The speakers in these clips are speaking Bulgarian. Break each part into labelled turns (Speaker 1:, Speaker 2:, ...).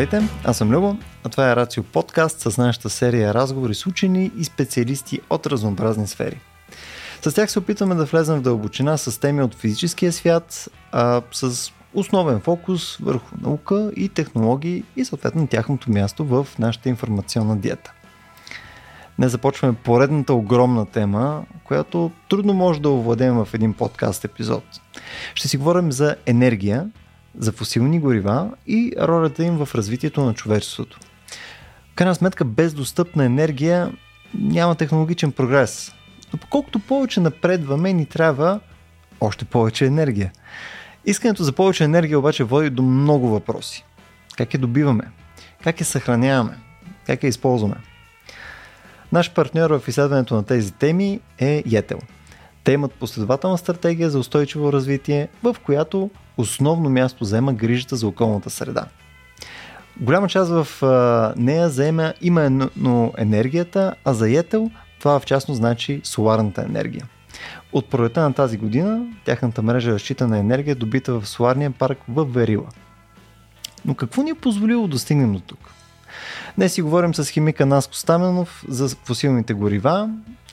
Speaker 1: Здравейте, аз съм Любо, а това е Рацио подкаст с нашата серия разговори с учени и специалисти от разнообразни сфери. С тях се опитваме да влезем в дълбочина с теми от физическия свят, а с основен фокус върху наука и технологии и съответно тяхното място в нашата информационна диета. Не започваме поредната огромна тема, която трудно може да овладеем в един подкаст епизод. Ще си говорим за енергия, за фусилни горива и ролята им в развитието на човечеството. В крайна сметка, без достъпна енергия няма технологичен прогрес. Но колкото повече напредваме, ни трябва още повече енергия. Искането за повече енергия обаче води до много въпроси. Как я добиваме? Как я съхраняваме? Как я използваме? Наш партньор в изследването на тези теми е Йетел. Те имат последователна стратегия за устойчиво развитие, в която основно място заема грижата за околната среда. Голяма част в нея заема именно енергията, а за Йетел това в частност значи соларната енергия. От пролета на тази година тяхната мрежа разчита на енергия, добита в соларния парк в Верила. Но какво ни е позволило да стигнем до тук? Днес си говорим с химика Наско Стаменов за фусилните горива,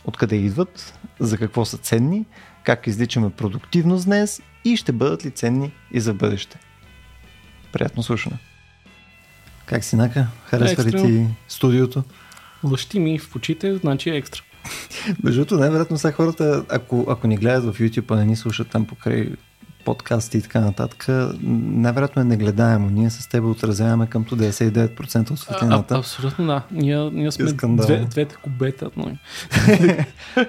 Speaker 1: откъде идват, за какво са ценни, как изличаме продуктивност днес и ще бъдат ли ценни и за бъдеще. Приятно слушане. Как си, Нака? Харесва ли ти студиото?
Speaker 2: Лъщи ми в очите, значи е екстра.
Speaker 1: Между другото, най-вероятно са хората, ако, ако ни гледат в YouTube, а не ни слушат там покрай подкасти и така нататък, най-вероятно е негледаемо. Ние с теб отразяваме към 99% от светлината.
Speaker 2: А, абсолютно да. Ние, ние сме две, двете кубета. Но...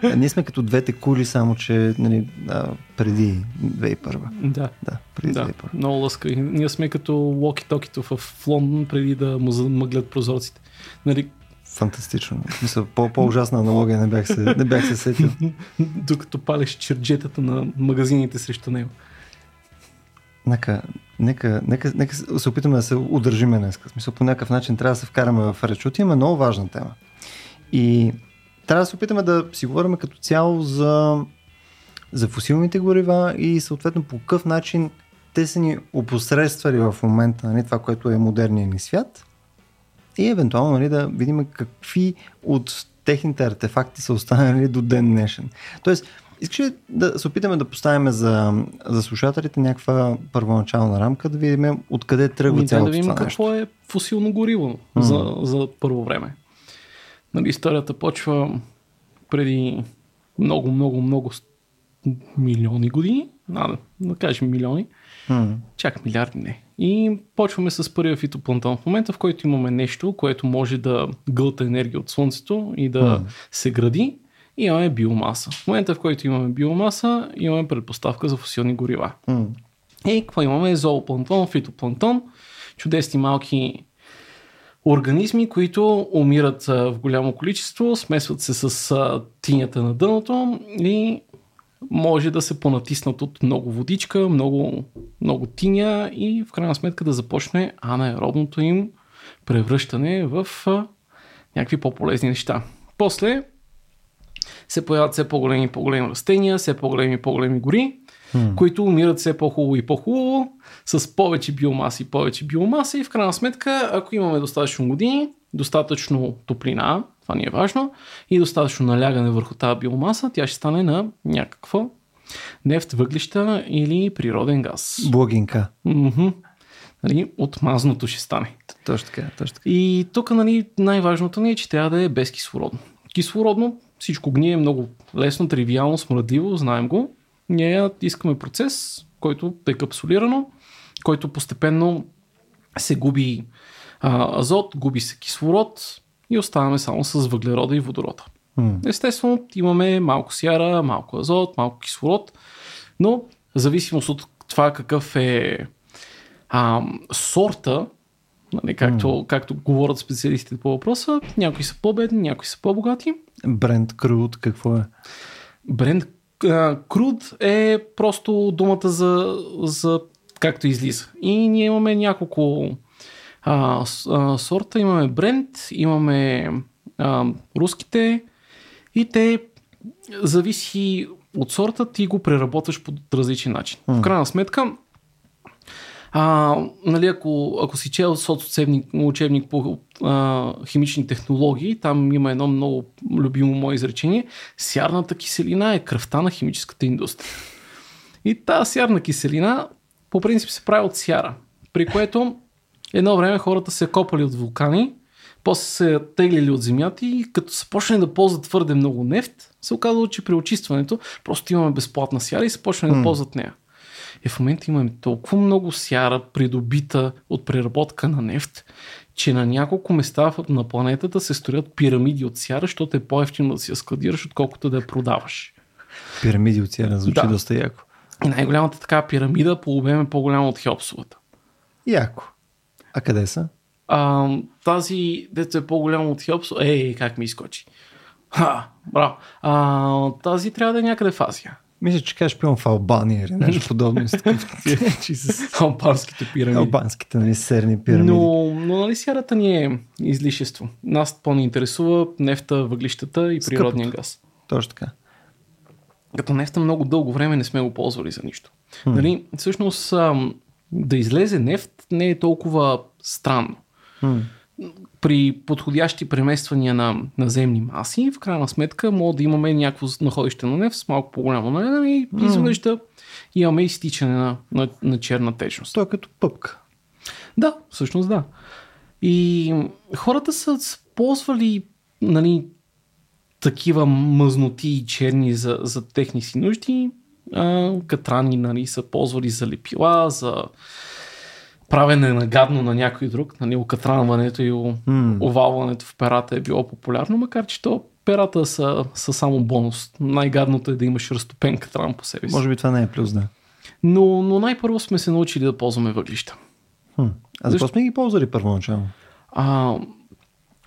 Speaker 1: ние сме като двете кули, само че нали, а, преди 2001.
Speaker 2: Да.
Speaker 1: Да, преди
Speaker 2: да. 2001. Много лъска. Ние сме като локи-токито в Лондон преди да му замъглят прозорците. Нали,
Speaker 1: Фантастично. Мисля, по-ужасна аналогия не бях се, не бях се сетил.
Speaker 2: Докато палиш черджетата на магазините срещу него.
Speaker 1: Нека, нека, нека, нека се опитаме да се удържиме днес. В смисъл, по някакъв начин трябва да се вкараме в реч. Има много важна тема. И трябва да се опитаме да си говорим като цяло за, за фусилните горива и съответно по какъв начин те са ни опосредствали в момента нали, това, което е модерният ни свят и евентуално нали, да видим какви от техните артефакти са останали до ден днешен. Тоест, Искаш ли да се опитаме да поставим за, за слушателите някаква първоначална рамка, да видим откъде тръгва цялото
Speaker 2: да видим
Speaker 1: това
Speaker 2: какво
Speaker 1: нещо.
Speaker 2: е фусилно гориво mm. за, за първо време. Нали, историята почва преди много, много, много милиони години, да, да кажем милиони, mm. чак милиарди не. И почваме с първия фитоплантон. В момента, в който имаме нещо, което може да гълта енергия от Слънцето и да mm. се гради, имаме биомаса. В момента, в който имаме биомаса, имаме предпоставка за фосилни горива. Mm. И какво имаме? Зоопланктон, фитопланктон, чудесни малки организми, които умират в голямо количество, смесват се с тинята на дъното и може да се понатиснат от много водичка, много, много тиня и в крайна сметка да започне анаеробното им превръщане в някакви по-полезни неща. После се появяват все по-големи и по-големи растения, все по-големи и по-големи гори, hmm. които умират все по-хубаво и по-хубаво, с повече биомаса и повече биомаса и в крайна сметка, ако имаме достатъчно години, достатъчно топлина, това ни е важно, и достатъчно налягане върху тази биомаса, тя ще стане на някаква нефт, въглища или природен газ.
Speaker 1: Благинка.
Speaker 2: Mm-hmm. Нали, от мазното ще стане.
Speaker 1: Точно така, точно така.
Speaker 2: И тук нали, най-важното ни е, че трябва да е безкислородно. Кислородно всичко гние много лесно, тривиално, смръдливо, знаем го. Ние искаме процес, който е капсулирано, който постепенно се губи а, азот, губи се кислород и оставаме само с въглерода и водорода. Mm. Естествено, имаме малко сяра, малко азот, малко кислород, но в зависимост от това какъв е а, сорта, нали, както, mm. както говорят специалистите по въпроса, някои са по-бедни, някои са по-богати.
Speaker 1: Бренд Круд какво е?
Speaker 2: Бренд Круд е просто думата за, за както излиза. И ние имаме няколко а, а, сорта. Имаме бренд, имаме а, руските и те зависи от сорта, ти го преработваш по различен начин. Mm. В крайна сметка, А, нали, ако, ако си чел соцучебник, учебник по а, химични технологии, там има едно много любимо мое изречение. Сярната киселина е кръвта на химическата индустрия. И тази сярна киселина по принцип се прави от сяра, при което едно време хората се копали от вулкани, после се теглили от земята и като се почне да ползват твърде много нефт, се оказало, че при очистването просто имаме безплатна сяра и се почне mm. да ползват нея. И в момента имаме толкова много сяра, придобита от преработка на нефт, че на няколко места на планетата се строят пирамиди от сяра, защото е по-ефтино да си я складираш, отколкото да я продаваш.
Speaker 1: Пирамиди от сяра звучи да. доста яко.
Speaker 2: И най-голямата така пирамида по обем е по-голяма от Хеопсовата.
Speaker 1: Яко. А къде са?
Speaker 2: А, тази, дето е по-голяма от Хеопсо, ей, как ми изкочи. Ха, браво. А, тази трябва да е някъде в Азия.
Speaker 1: Мисля, че кажеш пивам в Албания или нещо подобно.
Speaker 2: Албанските пирамиди.
Speaker 1: Албанските, нали, серни пирамиди.
Speaker 2: Но, но нали, сярата ни е излишество. Нас по-ни интересува нефта, въглищата и природния Скъпото. газ.
Speaker 1: Точно така.
Speaker 2: Като нефта много дълго време не сме го ползвали за нищо. Hmm. Нали, всъщност да излезе нефт не е толкова странно. Hmm при подходящи премествания на наземни маси, в крайна сметка може да имаме някакво находище на нефт с малко по-голямо налягане и изведнъж имаме изтичане на, на, на черна течност.
Speaker 1: Той е като пъпка.
Speaker 2: Да, всъщност да. И хората са ползвали нали, такива мъзноти и черни за, за техни си нужди. А, катрани нали, са ползвали за лепила, за правене на гадно на някой друг, нали, окатранването и mm. овалването в перата е било популярно, макар че то перата са, са само бонус. Най-гадното е да имаш разтопен катран по себе си.
Speaker 1: Може би това не е плюс, да.
Speaker 2: Но, но най-първо сме се научили да ползваме въглища.
Speaker 1: Хм. А защо сме ги ползвали първоначално?
Speaker 2: А,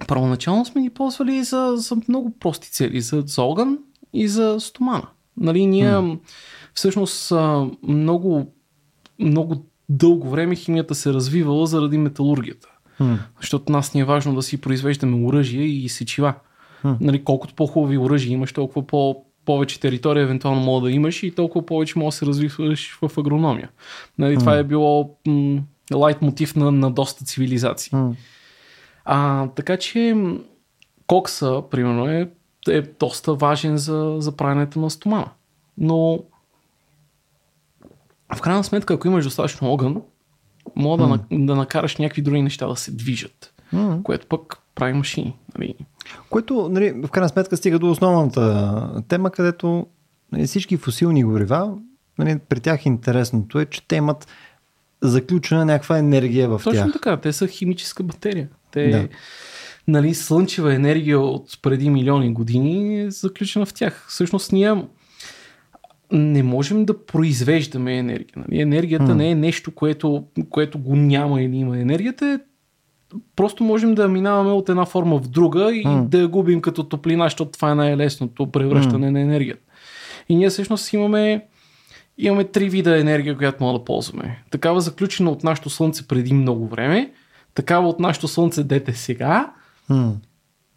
Speaker 2: първоначално сме ги ползвали за, за много прости цели. За, за огън и за стомана. Нали, ние хм. всъщност много, много дълго време химията се развивала заради металургията. Hmm. Защото нас ни е важно да си произвеждаме оръжие и сечива. Hmm. Нали, колкото по-хубави оръжия имаш, толкова по- повече територия евентуално мога да имаш и толкова повече може да се развиваш в агрономия. Нали, hmm. Това е било м- лайт мотив на, на доста цивилизации. Hmm. А, така че кокса, примерно, е, е доста важен за, за правенето на стомана. Но в крайна сметка, ако имаш достатъчно огън, мога mm. да, да накараш някакви други неща да се движат, mm. което пък прави машини. Нали?
Speaker 1: Което, нали, в крайна сметка, стига до основната тема, където нали, всички фусилни горива, нали, при тях интересното е, че те имат заключена някаква енергия в
Speaker 2: Точно
Speaker 1: тях.
Speaker 2: Точно така, те са химическа батерия. Те, да. нали, слънчева енергия от преди милиони години е заключена в тях. Всъщност ние не можем да произвеждаме енергия. Нали? Енергията hmm. не е нещо, което, което го няма или има. Енергията е просто можем да минаваме от една форма в друга и hmm. да я губим като топлина, защото това е най-лесното превръщане hmm. на енергията. И ние всъщност имаме, имаме три вида енергия, която мога да ползваме. Такава заключена от нашето Слънце преди много време, такава от нашето Слънце дете сега hmm.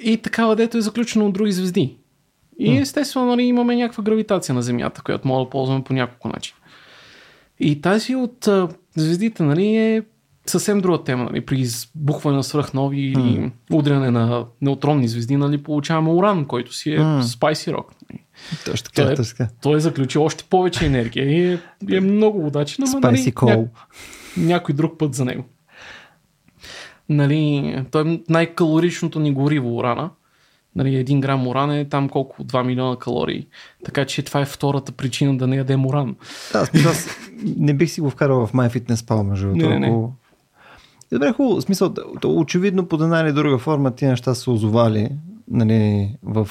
Speaker 2: и такава дето е заключена от други звезди. И естествено нали, имаме някаква гравитация на Земята, която може да ползваме по няколко начин. И тази от а, звездите нали, е съвсем друга тема. Нали. При избухване на свръхнови или mm. удряне на неутронни звезди нали, получаваме уран, който си е mm. Spicy Rock. Нали.
Speaker 1: Точно така, той, е,
Speaker 2: точно той е заключил още повече енергия и е, е много удачен,
Speaker 1: ама нали, ня,
Speaker 2: някой друг път за него. Нали, той е най-калоричното ни гориво урана нали, един грам уран е там колко 2 милиона калории. Така че това е втората причина да не ядем уран.
Speaker 1: Да, аз, не бих си го вкарал в MyFitnessPal, между другото. Не, не, не. Добре, хубаво. Смисъл, очевидно под една или друга форма тия неща са озовали нали, в,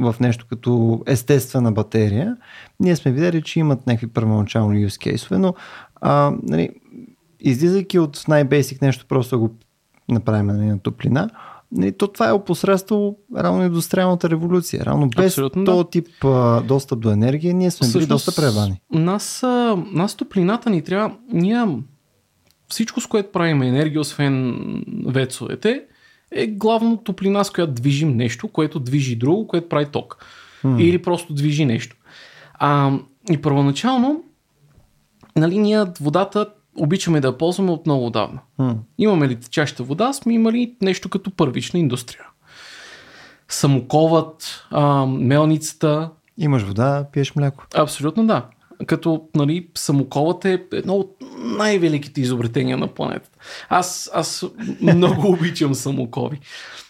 Speaker 1: в нещо като естествена батерия. Ние сме видели, че имат някакви първоначални use case но а, нали, излизайки от най-бейсик нещо, просто го направим нали, на топлина, Нали, то това е опосредство равно индустриалната революция. Равно без Абсолютно, този да. тип а, достъп до енергия, ние сме били доста превани.
Speaker 2: Нас, а, нас топлината ни трябва... Ние всичко, с което правим енергия, освен вецовете, е главно топлина, с която движим нещо, което движи друго, което прави ток. Hmm. Или просто движи нещо. А, и първоначално, нали, ние водата обичаме да я ползваме от много давна.
Speaker 1: М.
Speaker 2: Имаме ли течаща вода, сме имали нещо като първична индустрия. Самоковът, а, мелницата,
Speaker 1: Имаш вода, пиеш мляко.
Speaker 2: абсолютно да. Като нали, самоковът е едно от най-великите изобретения на планетата. Аз, аз много обичам самокови.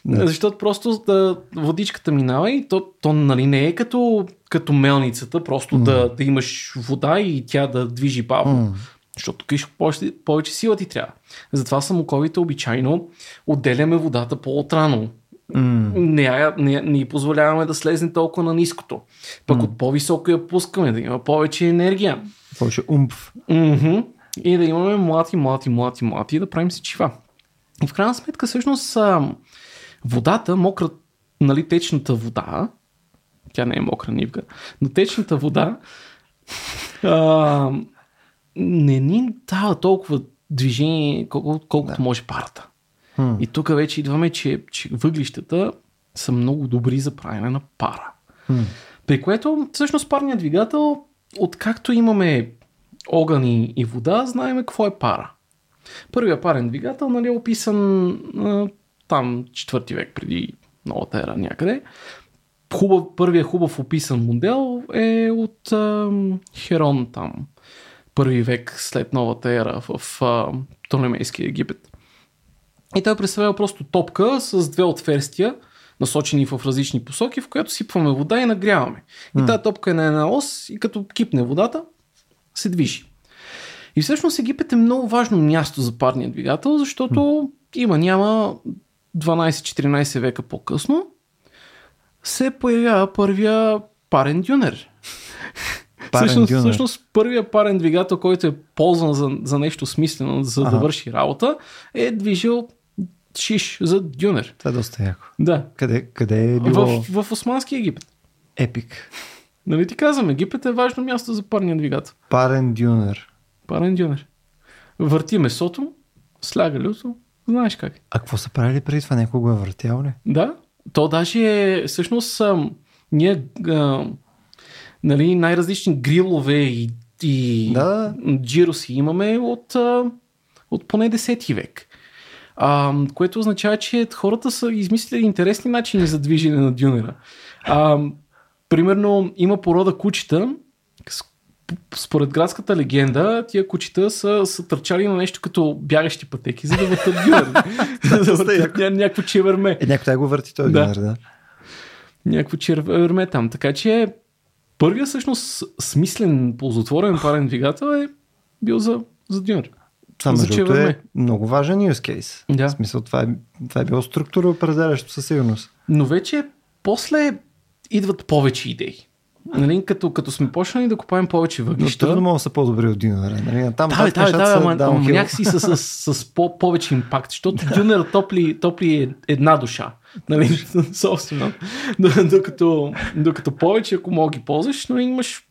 Speaker 1: Да.
Speaker 2: Защото просто да, водичката минава и то, то нали, не е като, като мелницата, просто да, да имаш вода и тя да движи бавно.
Speaker 1: М.
Speaker 2: Защото тук ще повече, повече сила ти трябва. Затова самоковите обичайно отделяме водата по-отрано.
Speaker 1: М.
Speaker 2: Не, не, не й позволяваме да слезне толкова на ниското. Пък от по-високо я пускаме, да има повече енергия.
Speaker 1: Повече умпв.
Speaker 2: Мгм. И да имаме млати, млати, млати, млати и да правим си чива. И в крайна сметка, всъщност, водата, мокра, нали, течната вода, тя не е мокра нивка, но течната вода а, не ни дава толкова движение, колко, колкото да. може парата.
Speaker 1: М.
Speaker 2: И тук вече идваме, че, че въглищата са много добри за правене на пара.
Speaker 1: М.
Speaker 2: При което всъщност парният двигател, откакто имаме огън и, и вода, знаем какво е пара. Първият парен двигател нали, е описан а, там четвърти век преди новата ера някъде. Хубав, първият хубав описан модел е от а, Херон там. Първи век след новата ера в а, Толемейския Египет. И той представлява просто топка с две отверстия, насочени в различни посоки, в която сипваме вода и нагряваме. И тази топка е на една ос и като кипне водата, се движи. И всъщност Египет е много важно място за парния двигател, защото има няма 12-14 века по-късно се появява първия парен дюнер.
Speaker 1: Парен
Speaker 2: всъщност,
Speaker 1: дюнер.
Speaker 2: всъщност първият парен двигател, който е ползван за, за нещо смислено, за
Speaker 1: Ага.
Speaker 2: да върши работа, е движил шиш за дюнер.
Speaker 1: Това е доста яко.
Speaker 2: Да.
Speaker 1: Къде, къде е било
Speaker 2: В, в Османски Египет.
Speaker 1: епик?
Speaker 2: Нали ти казвам, Египет е важно място за парния двигател.
Speaker 1: Парен дюнер.
Speaker 2: Парен дюнер. Върти месото, сляга люто, знаеш как.
Speaker 1: А какво са правили преди това? Някой го е въртял ли?
Speaker 2: Да, то даже е, всъщност, ние а, нали, най-различни грилове и, и
Speaker 1: Да.
Speaker 2: джироси имаме от, от поне 10 век. А, което означава, че хората са измислили интересни начини за движене на дюнера. А, примерно има порода кучета, според градската легенда, тия кучета са, са търчали на нещо като бягащи пътеки, за да въртат дюнер. за да въртат ня- някакво чеверме.
Speaker 1: Е, някой го върти този
Speaker 2: Да.
Speaker 1: дюнер, да.
Speaker 2: Някакво червеме там. Така че първият всъщност смислен, ползотворен парен двигател е бил за, за дюнер.
Speaker 1: Това
Speaker 2: За
Speaker 1: между другото
Speaker 2: чеверме.
Speaker 1: е много важен use case.
Speaker 2: Да.
Speaker 1: В смисъл, това е, това е било структура определящо със сигурност.
Speaker 2: Но вече после идват повече идеи. Нали, като, като сме почнали да купаем повече
Speaker 1: Но
Speaker 2: въглища.
Speaker 1: трудно могат да са по-добри от дюнера. Нали? Там
Speaker 2: Да, бе, да, да, ама, ама
Speaker 1: downhill.
Speaker 2: някакси с, с, с по, повече импакт, защото Дюнер топли, топли е една душа, нали, собствено. Докато, докато повече, ако мога ги ползваш, но имаш,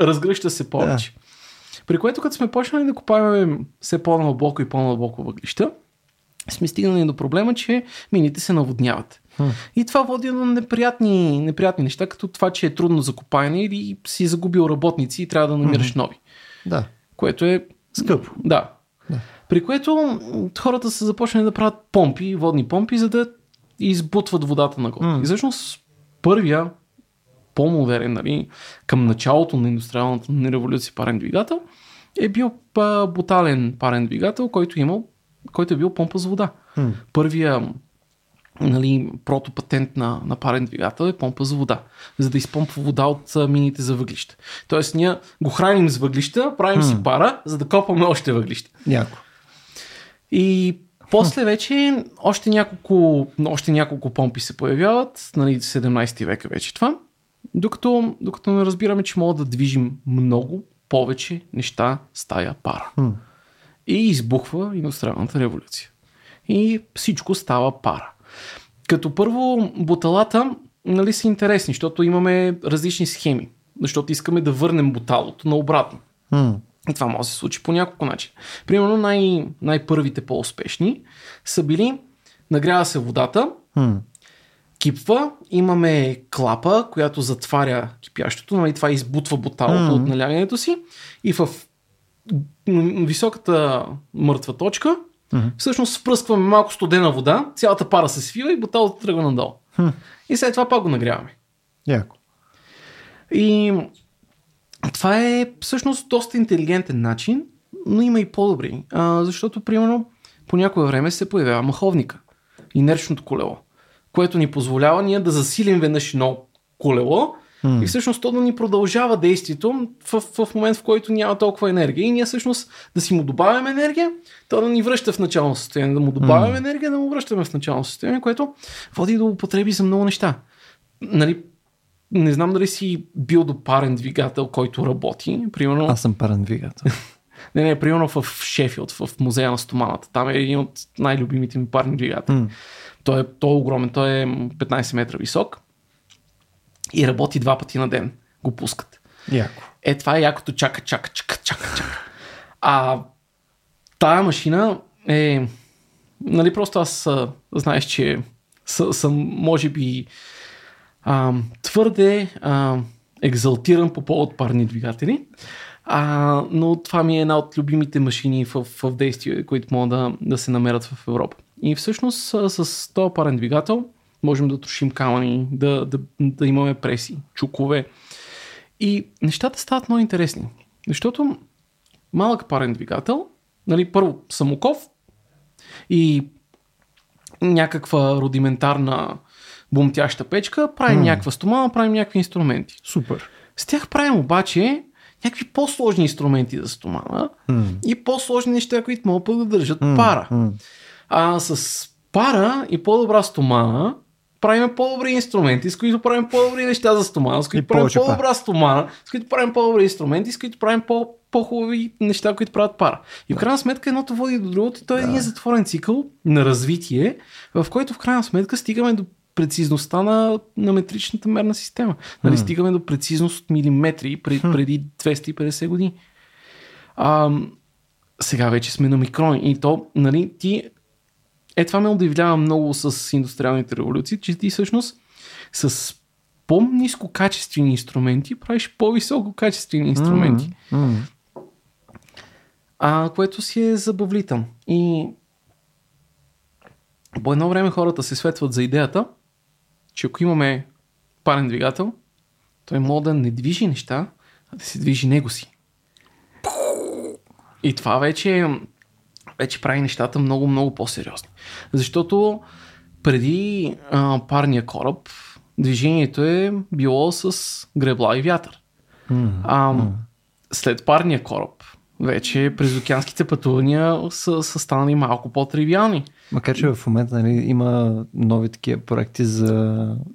Speaker 2: разгръща се повече. При което като сме почнали да купаваме все по-надълбоко и по-надълбоко въглища, сме стигнали до проблема, че мините се наводняват.
Speaker 1: Хм.
Speaker 2: И това води до неприятни, неприятни неща, като това, че е трудно за копаене или си загубил работници и трябва да намираш нови.
Speaker 1: Да,
Speaker 2: Което е
Speaker 1: скъпо.
Speaker 2: да.
Speaker 1: Да.
Speaker 2: При което хората са започнали да правят помпи, водни помпи, за да избутват водата нагоре.
Speaker 1: М.
Speaker 2: И всъщност първия по-модерен, нали, към началото на индустриалната ни революция парен двигател, е бил бутален парен двигател, който, имал, който е бил помпа за вода.
Speaker 1: Хм.
Speaker 2: Първия нали, протопатент на, на парен двигател е помпа за вода, за да изпомпва вода от мините за въглища. Тоест ние го храним с въглища, правим си пара, за да копаме още въглища.
Speaker 1: Няко.
Speaker 2: И после вече още няколко, още няколко помпи се появяват, нали, 17 век е вече това, докато, докато не разбираме, че мога да движим много повече неща с тая пара. И избухва индустриалната революция. И всичко става пара. Като първо буталата нали, са интересни, защото имаме различни схеми. Защото искаме да върнем буталото наобратно.
Speaker 1: Хм.
Speaker 2: И това може да се случи по няколко начина. Примерно най- най-първите по-успешни са били нагрява се водата,
Speaker 1: Хм.
Speaker 2: кипва, имаме клапа, която затваря кипящото, нали, това избутва буталото
Speaker 1: Мгм.
Speaker 2: от налягането си и в високата мъртва точка,
Speaker 1: Мгм.
Speaker 2: всъщност спръскваме малко студена вода, цялата пара се свива и буталата тръгва надолу.
Speaker 1: Хм.
Speaker 2: И след това пак го нагряваме.
Speaker 1: Яко.
Speaker 2: И това е всъщност доста интелигентен начин, но има и по-добри. А, защото, примерно, по някое време се появява маховника, инерчното колело, което ни позволява ние да засилим веднъж едно колело И всъщност то да ни продължава действието в, в момент, в който няма толкова енергия. И ние всъщност да си му добавяме енергия, то да ни връща в начално състояние, да му добавяме енергия, да му връщаме в начално състояние, което води до употреби за много неща. Нали, не знам дали си бил до парен двигател, който работи. Примерно,
Speaker 1: Аз съм парен двигател.
Speaker 2: не, не, примерно в Шефилд, в музея на стоманата. Там е един от най-любимите ми парни двигатели. Той е, той е огромен, той е 15 метра висок и работи два пъти на ден. Го пускат.
Speaker 1: Яко.
Speaker 2: Е, това е якото чака, чака, чака, чака, чака. А тая машина е... Нали, просто аз знаеш, че съ, съм, може би, а, твърде а, екзалтиран по повод парни двигатели. А, но това ми е една от любимите машини в, в действие, които могат да, да се намерят в Европа. И всъщност с този парен двигател можем да трошим камъни, да, да, да имаме преси, чукове. И нещата стават много интересни. Защото малък парен двигател, нали, първо самоков и някаква рудиментарна бумтяща печка, правим
Speaker 1: М.
Speaker 2: някаква стомана, правим някакви инструменти.
Speaker 1: Супер.
Speaker 2: С тях правим обаче някакви по-сложни инструменти за стомана
Speaker 1: М.
Speaker 2: и по-сложни неща, които могат да държат
Speaker 1: М.
Speaker 2: пара. А с пара и по-добра стомана правим по-добри инструменти, с които правим по-добри неща за стомана, с които правим по-добра стомана, с които правим по-добри инструменти, с които правим по- по-хубави неща, които правят пара. И в крайна сметка едното води до другото и той е един затворен цикъл на развитие, в който в крайна сметка стигаме до прецизността на, на метричната мерна система. Нали, стигаме до прецизност от милиметри пред, преди 250 години. А, сега вече сме на микрони. И то, нали, ти... Е, това ме удивлява много с индустриалните революции, че ти всъщност с по-низко качествени инструменти правиш по-високо качествени инструменти.
Speaker 1: М.
Speaker 2: А, което си е забавлително. И по едно време хората се светват за идеята, че ако имаме парен двигател, той може да не движи неща, а да се движи него си. И това вече, вече прави нещата много, много по-сериозни. Защото преди а, парния кораб, движението е било с гребла и вятър. А, след парния кораб, вече през океанските пътувания са, са станали малко по-тривиални.
Speaker 1: Макар, че в момента нали, има нови такива проекти за...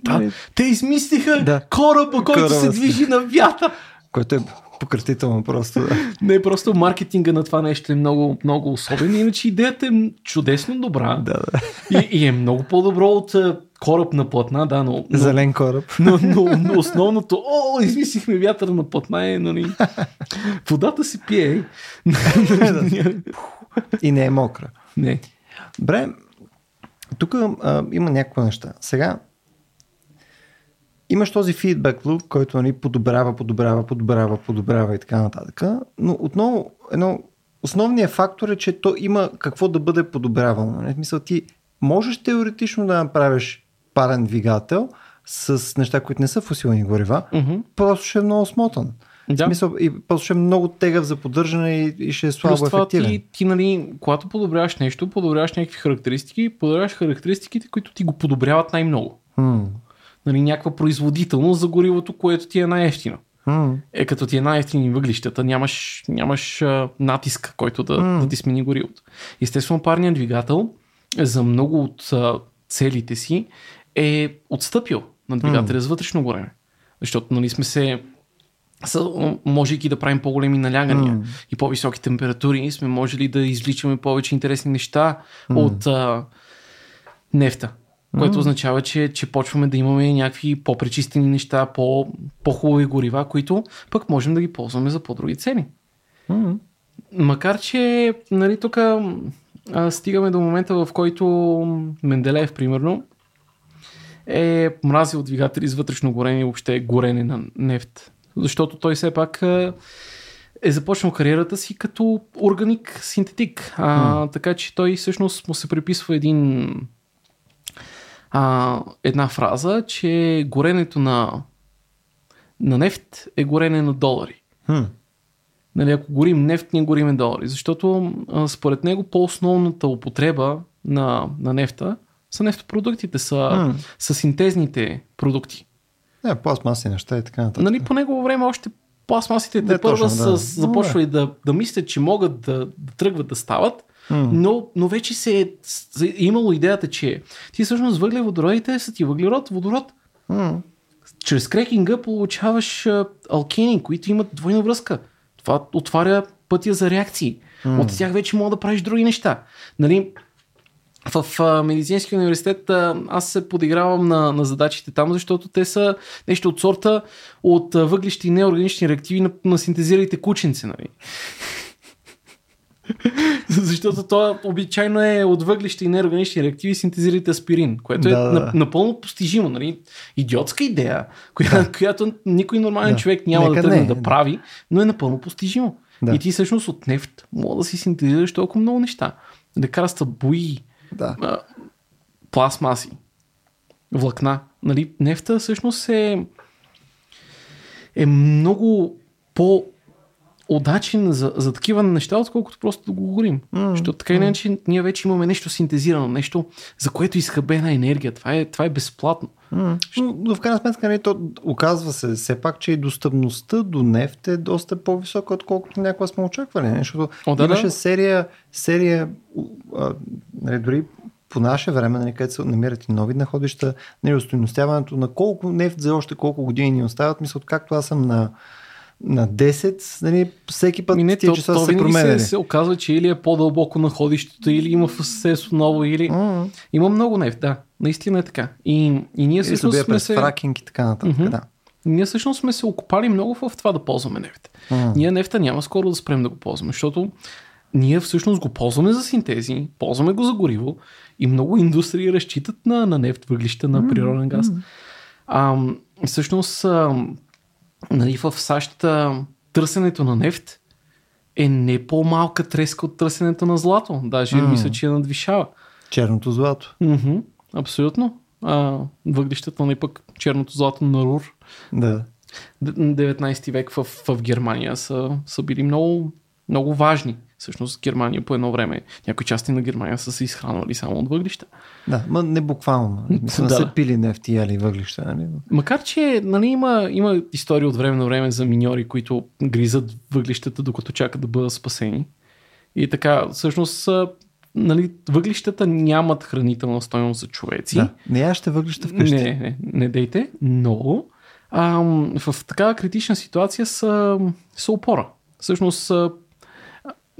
Speaker 2: Да,
Speaker 1: Нали,
Speaker 2: те измислиха
Speaker 1: Да.
Speaker 2: кораба, който
Speaker 1: Кораба
Speaker 2: се движи на вятър.
Speaker 1: което е пократително просто. Да.
Speaker 2: Не, просто маркетинга на това нещо е много, много особен. Иначе идеята е чудесно добра.
Speaker 1: да, да.
Speaker 2: И, и е много по-добро от кораб на платна, да, но, но,
Speaker 1: Зелен кораб.
Speaker 2: но, но, но основното, о, измислихме вятър на платна е, нали, водата се пие.
Speaker 1: И не е мокра.
Speaker 2: не.
Speaker 1: Добре, тук има някакви неща. Сега, имаш този фидбек луп, който нали, подобрява, подобрява, подобрява, подобрява и така нататък. Но отново, едно, основният фактор е, че то има какво да бъде подобрявано. Нали? В смисъл, ти можеш теоретично да направиш парен двигател с неща, които не са фусилни горива,
Speaker 2: Мгм.
Speaker 1: просто ще е много смотан.
Speaker 2: Да.
Speaker 1: смисъл, и просто ще е много тегъв за поддържане и, и ще е слабо
Speaker 2: Плюс това
Speaker 1: ефективен.
Speaker 2: ти, ти, нали, когато подобряваш нещо, подобряваш някакви характеристики, подобряваш характеристиките, които ти го подобряват най-много.
Speaker 1: М,
Speaker 2: Нали, някаква производителност за горивото, което ти е най-ефтино. Е, като ти е най-ефтини въглищата, нямаш, нямаш а, натиск, който да, да ти смени горивото. Естествено, парният двигател за много от а, целите си е отстъпил на двигателя с вътрешно горене. Защото нали, сме се можейки да правим по-големи налягания
Speaker 1: М.
Speaker 2: и по-високи температури, сме можели да извличаме повече интересни неща от а, нефта. Което означава, че, че почваме да имаме някакви по-пречистени неща, по, по-хубави горива, които пък можем да ги ползваме за по-други цели.
Speaker 1: м.
Speaker 2: Макар, че нали, тук стигаме до момента, в който Менделеев, примерно, е мразил двигатели с вътрешно горене и въобще горене на нефт. Защото той все пак е започнал кариерата си като органик синтетик. А, Така че той всъщност му се приписва един а, една фраза, че горенето на, на нефт е горене на долари.
Speaker 1: Хм.
Speaker 2: Нали, ако горим нефт, ние гориме долари. Защото а, според него по-основната употреба на, на нефта са нефтопродуктите, са, са синтезните продукти.
Speaker 1: Не, пластмаси неща и така нататък.
Speaker 2: Нали, по негово време още пластмасите
Speaker 1: Не,
Speaker 2: те първа
Speaker 1: да.
Speaker 2: започвали да, да мислят, че могат да, да тръгват да стават, Но, но вече се е е имало идеята, че ти всъщност въглеводородите са ти въглерод, водород.
Speaker 1: М.
Speaker 2: Чрез крекинга получаваш алкени, които имат двойна връзка. Това отваря пътя за реакции.
Speaker 1: М.
Speaker 2: От тях вече мога да правиш други неща. Нали, в а, медицинския университет а, аз се подигравам на, на задачите там, защото те са нещо от сорта от а, въглища и неорганични реактиви на, на синтезирайте кученце. Нали? Защото то обичайно е от въглища и неорганични реактиви синтезирайте аспирин, което
Speaker 1: Да,
Speaker 2: е
Speaker 1: да,
Speaker 2: на,
Speaker 1: да.
Speaker 2: напълно постижимо. Нали? Идиотска идея, коя, която никой нормален
Speaker 1: Да.
Speaker 2: човек няма
Speaker 1: Нека
Speaker 2: да тръгне
Speaker 1: не.
Speaker 2: да прави, но е напълно постижимо.
Speaker 1: Да.
Speaker 2: И ти всъщност от нефт мога да си синтезираш толкова много неща. Лекарства, бои,
Speaker 1: Да.
Speaker 2: пластмаси, влакна. Нали, нефта всъщност е, е много по удачен за, за такива неща, отколкото просто да го горим.
Speaker 1: М,
Speaker 2: Защото така иначе ние вече имаме нещо синтезирано, нещо, за което изхъбена енергия. Това е, това е безплатно.
Speaker 1: Но, но в крайна сметка нали, то оказва се все пак, че и достъпността до нефт е доста по-висока, отколкото някога сме очаквали. не? Защото
Speaker 2: О, да,
Speaker 1: имаше
Speaker 2: да.
Speaker 1: серия, серия а, нали, дори по наше време, нали, където се намират и нови находища, нали, устойностяването на колко нефт за още колко години ни остават. Мисля, както аз съм на, на 10, нали, всеки път
Speaker 2: Ми не,
Speaker 1: тия
Speaker 2: то,
Speaker 1: часа
Speaker 2: то
Speaker 1: се
Speaker 2: винаги се, се оказва, че или е по-дълбоко находището, или има в съседство ново, или...
Speaker 1: М.
Speaker 2: Има много нефт, да. Наистина е така. И, и ние всъщност сме се...
Speaker 1: фракинг и така нататък.
Speaker 2: Мгм.
Speaker 1: Да.
Speaker 2: Ние всъщност сме се окопали много в това да ползваме нефт.
Speaker 1: М.
Speaker 2: Ние нефта няма скоро да спрем да го ползваме, защото ние всъщност го ползваме за синтези, ползваме го за гориво и много индустрии разчитат на, на нефт, въглища, на природен газ. А, всъщност, нали, в САЩ търсенето на нефт е не по-малка треска от търсенето на злато. Даже
Speaker 1: М.
Speaker 2: мисля, че я надвишава.
Speaker 1: Черното злато.
Speaker 2: Мгм, абсолютно. А, въглищата, нали пък черното злато на Рур
Speaker 1: Да.
Speaker 2: Д- 19 век в, в Германия са, са били много, много важни. Всъщност Германия по едно време, някои части на Германия са се изхранвали само от въглища.
Speaker 1: Да, ма не буквално. нали? Мисля, да,
Speaker 2: да.
Speaker 1: пили нефти и яли въглища. Нали?
Speaker 2: Макар, че нали, има, има истории от време на време за миньори, които гризат въглищата, докато чакат да бъдат спасени. И така, всъщност, нали, въглищата нямат хранителна стойност за човеци.
Speaker 1: Да. Не яще въглища вкъщи.
Speaker 2: Не, не, не дейте, но а, в такава критична ситуация са, са опора. Всъщност,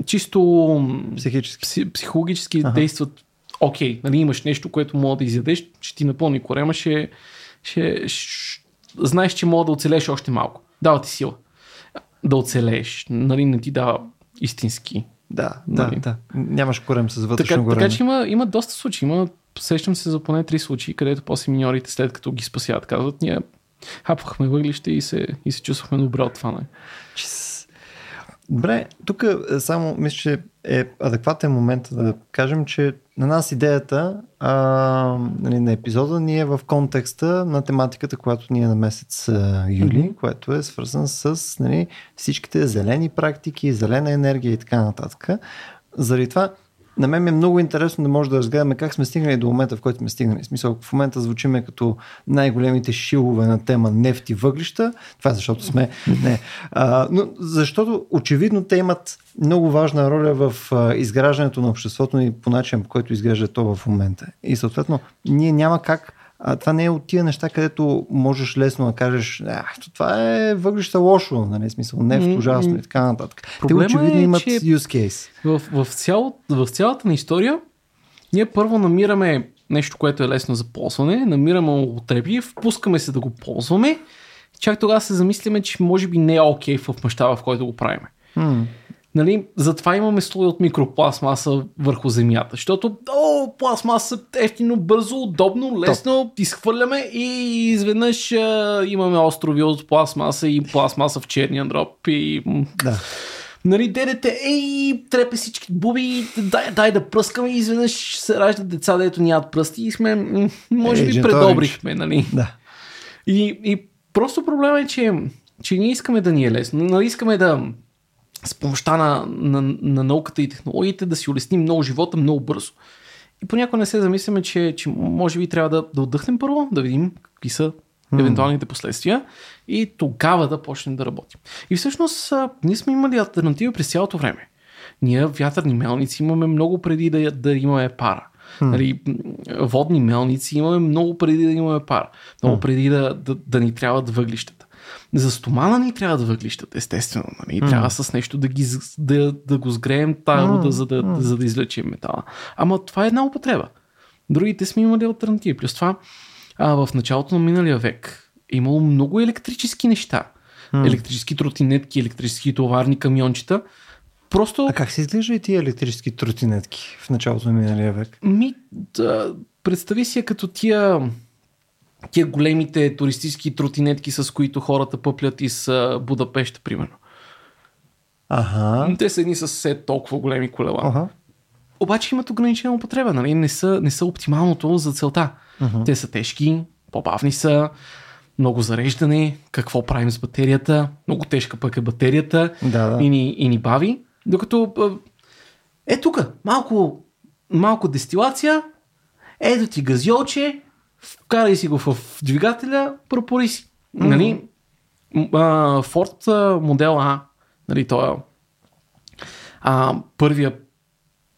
Speaker 2: чисто
Speaker 1: Психически.
Speaker 2: пси, психологически ага. действат окей, нали, имаш нещо, което мога да изядеш, ще ти напълни корема, ще, ще, ще знаеш, че мога да оцелееш още малко. Дава ти сила. Да оцелееш, нали, не ти дава истински
Speaker 1: Да, да,
Speaker 2: Нали?
Speaker 1: да. Нямаш корем с вътрешно
Speaker 2: така,
Speaker 1: горене.
Speaker 2: така че има, има доста случаи. Има, сещам се за поне три случаи, където после миньорите, след като ги спасяват, казват, ние хапвахме въглища и се, и се чувствахме добре от това. Не?
Speaker 1: Чис. Добре, тук е, само мисля, че е адекватен момент да кажем, че на нас идеята а, нали, на епизода ни е в контекста на тематиката, която ни е на месец а, юли, mm-hmm. което е свързан с нали, всичките зелени практики, зелена енергия и така нататък. Заради това на мен ми е много интересно да може да разгледаме как сме стигнали до момента, в който сме стигнали. В смисъл, в момента звучиме като най-големите шилове на тема нефт и въглища. Това е защото сме... Не. А, но защото очевидно те имат много важна роля в а, изграждането на обществото ни по начин, по който изглежда то в момента. И съответно, ние няма как а, това не е от тия неща, където можеш лесно да кажеш, а, това е въглища лошо, нали, смисъл, нефт
Speaker 2: М,
Speaker 1: ужасно и така нататък.
Speaker 2: Проблема
Speaker 1: Те очевидно
Speaker 2: е,
Speaker 1: имат
Speaker 2: че-
Speaker 1: use case.
Speaker 2: В, в, цял, в цялата ни история ние първо намираме нещо, което е лесно за ползване, намираме употреби, впускаме се да го ползваме, чак тогава се замислиме, че може би не е окей в мащаба, в който го правим.
Speaker 1: М.
Speaker 2: Нали, затова имаме слой от микропластмаса върху земята. Защото, о, пластмаса е ефтино, бързо, удобно, лесно, Топ. изхвърляме и изведнъж а, имаме острови от пластмаса и пластмаса в черния дроб. И...
Speaker 1: Да.
Speaker 2: Нали, дедете, ей, трепе всички буби, дай, дай да пръскаме и изведнъж се раждат деца, дето нямат пръсти и сме, може би, предобрихме, нали?
Speaker 1: Да.
Speaker 2: И, и просто проблема е, че, че ние искаме да ни е лесно. Нали, искаме да с помощта на, на, на науката и технологиите да си улесним много живота много бързо. И понякога не се замисляме, че, че може би трябва да, да отдъхнем първо, да видим какви са евентуалните последствия и тогава да почнем да работим. И всъщност ние сме имали альтернатива през цялото време. Ние вятърни мелници имаме много преди да, да имаме пара. Hmm. Нали, водни мелници имаме много преди да имаме пара. Много hmm. преди да, да, да ни трябват въглищата. За стомана ни трябва да въглищата, естествено. Нали? Mm. Трябва с нещо да, ги, да, да го сгреем тази вода, mm. за, да, mm. за да излечим метала. Ама това е една употреба. Другите сме имали альтернативи. Плюс това, а, в началото на миналия век е имало много електрически неща. Mm. Електрически тротинетки, електрически товарни камиончета. Просто...
Speaker 1: А как се изглежда и тия електрически тротинетки в началото на миналия век?
Speaker 2: Ми, да, представи си като тия тия големите туристически тротинетки, с които хората пъплят из Будапешта, примерно.
Speaker 1: Ага.
Speaker 2: Те са едни с все толкова големи колела.
Speaker 1: Ага.
Speaker 2: Обаче имат ограничена употреба, нали? Не са, не са оптималното за целта.
Speaker 1: Ага.
Speaker 2: Те са тежки, по-бавни са, много зареждане, какво правим с батерията, много тежка пък е батерията
Speaker 1: да, да.
Speaker 2: И, ни, и ни бави. Докато е тук, малко, малко дестилация, ето ти газиолче, вкарай си го в двигателя, пропори си. Mm-hmm. Нали? Ford модел А, нали, той е а, първия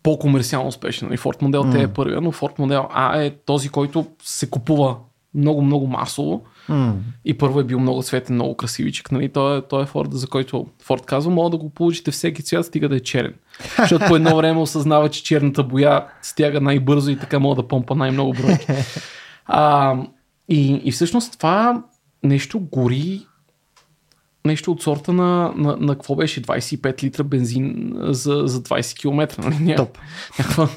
Speaker 2: по-комерциално успешен. Нали? Ford модел mm. T е първия, но Ford модел А е този, който се купува много, много масово.
Speaker 1: Mm.
Speaker 2: И първо е бил много цветен, много красивичък. Нали? Той, е, той е Ford, за който Ford казва, мога да го получите всеки цвят, стига да е черен. Защото по едно време осъзнава, че черната боя стяга най-бързо и така мога да помпа най-много бройки. А, и, и всъщност това нещо гори нещо от сорта на, на, на какво беше 25 литра бензин за, за 20 км. Нали? Ня,
Speaker 1: Топ.
Speaker 2: Някаква,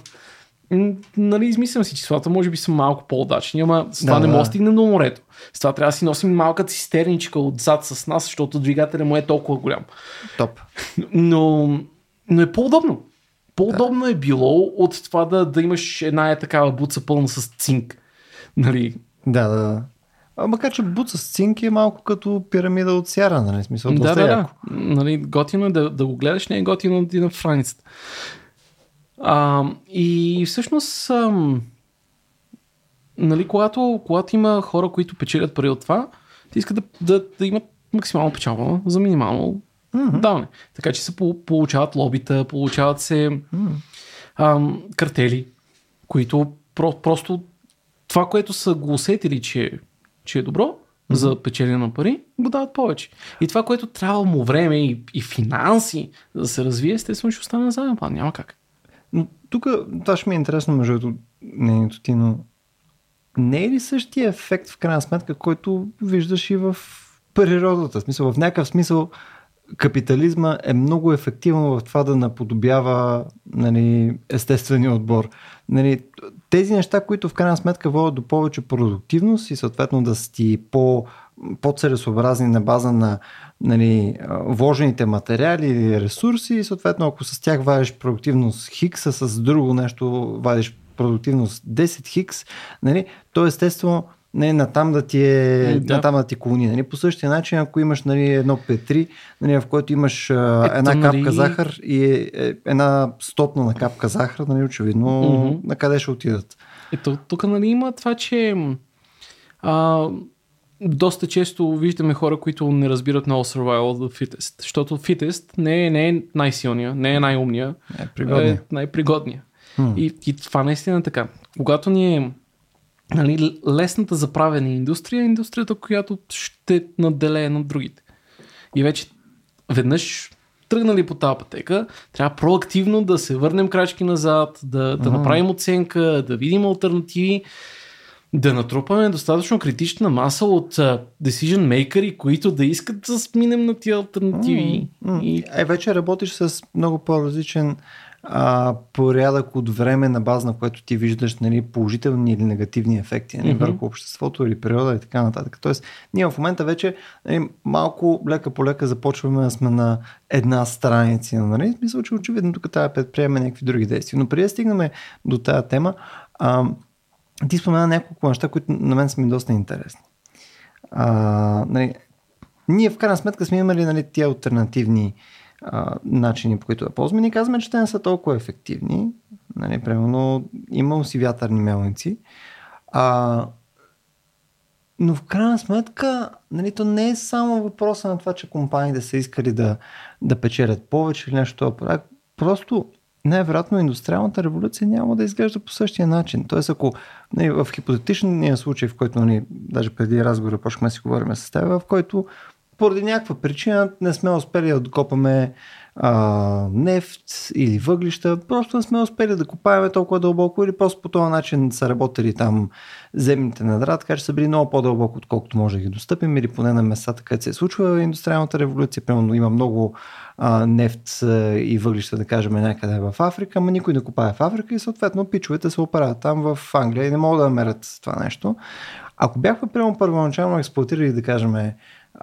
Speaker 2: нали, измислям си числата, може би са малко по-удачни, ама с това
Speaker 1: Да,
Speaker 2: не
Speaker 1: да.
Speaker 2: може да стигнем до морето. С това трябва да си носим малка цистерничка отзад с нас, защото двигателя му е толкова голям.
Speaker 1: Топ.
Speaker 2: Но, но е по-удобно. По-удобно е било от това да, да имаш една е такава буца пълна с цинк. Нали,
Speaker 1: Да, да, да. А, макар, че бут с цинк е малко като пирамида от сяра, нали? Смисъл,
Speaker 2: да, да, да.
Speaker 1: яко.
Speaker 2: Нали, готино е да, да го гледаш, не е готино да ти на франицата. А, и всъщност, ам, нали, когато, когато има хора, които печелят пари от това, те искат да, да, да имат максимално печалба за минимално
Speaker 1: Мгм.
Speaker 2: даване. Така че се по- получават лобита, получават се ам, картели, които про, просто това, което са го усетили, че, че е добро за печелене на пари, го дават повече. И това, което трябва му време и, и финанси за да се развие, естествено ще остане на заден план. Няма как.
Speaker 1: Но тук, това ще ми е интересно между другото, мнението ти, но не е ли същия ефект в крайна сметка, който виждаш и в природата? В смисъл, в някакъв смисъл капитализма е много ефективен в това да наподобява нали, естествения отбор. Нали, тези неща, които в крайна сметка водят до повече продуктивност и съответно да си по, по-целесообразни на база на нали, вложените материали или ресурси и съответно ако с тях вадиш продуктивност хикс, а с друго нещо вадиш продуктивност 10 хикс, нали, то естествено не е натам да ти е
Speaker 2: Да.
Speaker 1: натам да ти колони. Нали? По същия начин, ако имаш нали, едно П3, нали, в което имаш а,
Speaker 2: Ето,
Speaker 1: една
Speaker 2: нали-
Speaker 1: капка захар и е, е, една стотна на капка захар, нали, очевидно
Speaker 2: Мгм.
Speaker 1: на къде ще отидат.
Speaker 2: Ето, тук нали има това, че а, доста често виждаме хора, които не разбират много survival the fittest. Защото fittest не е, не е най-силния, не е най-умния,
Speaker 1: Е, пригодни.
Speaker 2: е най-пригодния.
Speaker 1: Хм.
Speaker 2: И, и това наистина е така. Когато ни е нали, лесната за правене индустрия, е индустрията, която ще наделее над другите. И вече веднъж тръгнали по тази пътека, трябва проактивно да се върнем крачки назад, да, да направим оценка, да видим альтернативи да натрупаме достатъчно критична маса от uh, decision makers, които да искат да сминем на тия альтернативи.
Speaker 1: Mm, mm. И... Е, вече работиш с много по-различен а, порядък от време на база на което ти виждаш нали, положителни или негативни ефекти нали, mm-hmm. върху обществото или природа и така нататък. Тоест, ние в момента вече нали, малко лека по лека започваме да сме на една страница. Нали? Мисля, че очевидно тук трябва да предприеме някакви други действия. Но преди да стигнем до тази тема, а, ти спомена няколко неща, които на мен са ми доста интересни. А, нали, ние в крайна сметка сме имали нали, тия альтернативни начини, по които да ползваме. Ние казваме, че те не са толкова ефективни. Нали, примерно, имало си вятърни мелници. А, но в крайна сметка, нали, то не е само въпроса на това, че компаниите са искали да, да печелят повече или нещо. Просто най-вероятно индустриалната революция няма да изглежда по същия начин. Тоест, ако нали, в хипотетичния случай, в който нали, даже преди разговора почнахме да си говорим с теб, в който поради някаква причина не сме успели да докопаме а, нефт или въглища, просто не сме успели да копаеме толкова дълбоко или просто по този начин са работили там земните надра, така че са били много по-дълбоко, отколкото може да ги достъпим или поне на местата, където се е случва индустриалната революция. Примерно има много а, нефт и въглища, да кажем, някъде в Африка, но никой не копае в Африка и съответно пичовете се оправят там в Англия и не могат да намерят това нещо. Ако бяхме, примерно, първоначално експлуатирали, да кажем,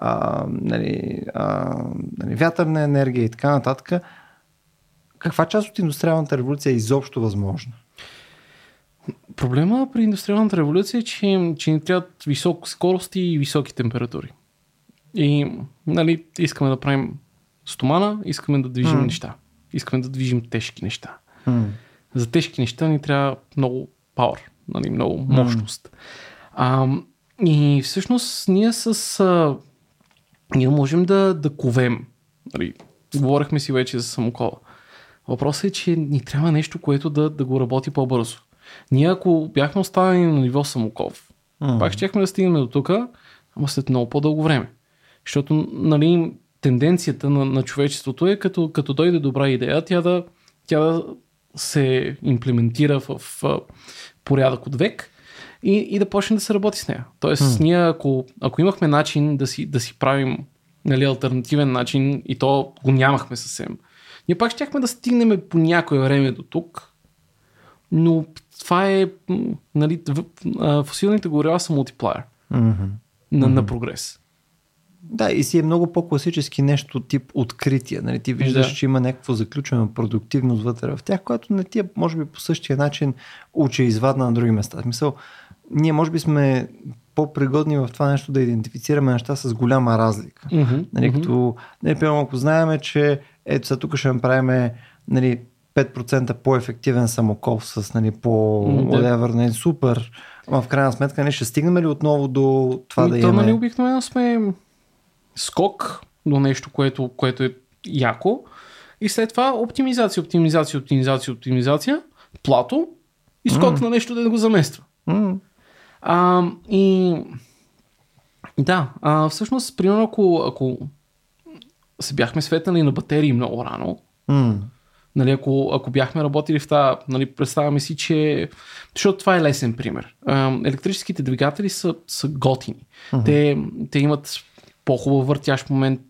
Speaker 1: а, нали, а, нали, вятърна енергия и така нататък, каква част от индустриалната революция е изобщо възможна?
Speaker 2: Проблема при индустриалната революция е, че, че ни трябват високи скорости и високи температури. И нали, искаме да правим стомана, искаме да движим mm. неща. Искаме да движим тежки неща. Mm. За тежки неща ни трябва много power, нали, много мощност. Mm. А, и всъщност ние с а, ние можем да, да ковем. Нали, говорихме си вече за самокола. Въпросът е, че ни трябва нещо, което да, да го работи по-бързо. Ние ако бяхме останали на ниво самоков, mm. пак щехме да стигнем до тук, ама след много по-дълго време. Защото нали, тенденцията на, на човечеството е като, като дойде добра идея, тя да, тя да се имплементира в, в порядък от век и, и да почне да се работи с нея. Тоест, mm. ние ако, ако имахме начин да си, да си правим нали, альтернативен начин и то го нямахме съвсем, ние пак щяхме да стигнем по някое време до тук, но това е, нали, фасилните горива са мултиплеер mm-hmm. на, mm-hmm. на прогрес.
Speaker 1: Да, и си е много по-класически нещо тип откритие. Нали? Ти виждаш, да. че има някакво заключена продуктивност вътре в тях, което не ти е, може би, по същия начин учи извадна на други места. В смисъл, ние може би сме по-пригодни в това нещо да идентифицираме неща с голяма разлика. Mm-hmm. Нали, като, нали, примерно, ако знаеме, че ето сега тук ще направим нали, 5% по-ефективен самокол с нали, по whatever, нали, супер. Ама в крайна сметка нали, ще стигнем ли отново до това
Speaker 2: И
Speaker 1: да
Speaker 2: то,
Speaker 1: имаме...
Speaker 2: Нали, обикновено сме скок до нещо, което, което е яко и след това оптимизация, оптимизация, оптимизация, оптимизация, плато и скок mm. на нещо да го замества. Mm. А, и да, а, всъщност, примерно, ако, ако се бяхме светнали на батерии много рано, mm. нали, ако, ако бяхме работили в тази, нали, представяме си, че... Защото това е лесен пример. Електрическите двигатели са, са готини. Mm-hmm. Те, те имат по-хубав въртящ момент,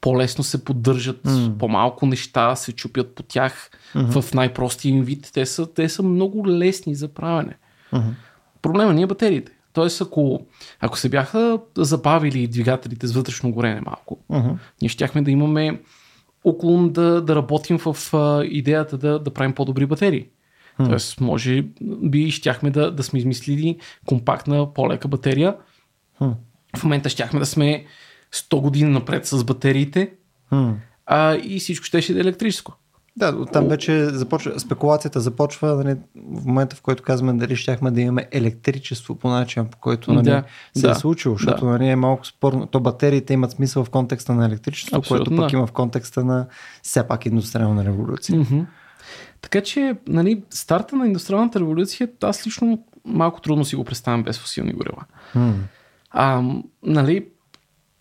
Speaker 2: по-лесно се поддържат, mm. по-малко неща се чупят по тях mm-hmm. в най-простия им вид. Те са, те са много лесни за правене. Mm-hmm. Проблема ни е батериите. Тоест, ако, ако се бяха забавили двигателите с вътрешно горене малко, uh-huh. ние щяхме да имаме около да, да работим в а, идеята да, да правим по-добри батерии. Uh-huh. Тоест, може би щяхме да, да сме измислили компактна, по-лека батерия. Uh-huh. В момента щяхме да сме 100 години напред с батериите uh-huh. а, и всичко ще е електрическо.
Speaker 1: Да, там вече започва, спекулацията започва нали, в момента, в който казваме дали щяхме да имаме електричество по начин, по който нали, да, се да, е случило, защото да. нали, е малко спорно. То батериите имат смисъл в контекста на електричество, Абсолютно, което пък да. има в контекста на все пак индустриална революция.
Speaker 2: Mm-hmm. Така че, нали, старта на индустриалната революция, аз лично малко трудно си го представям без фосилни горива. Mm. А, нали,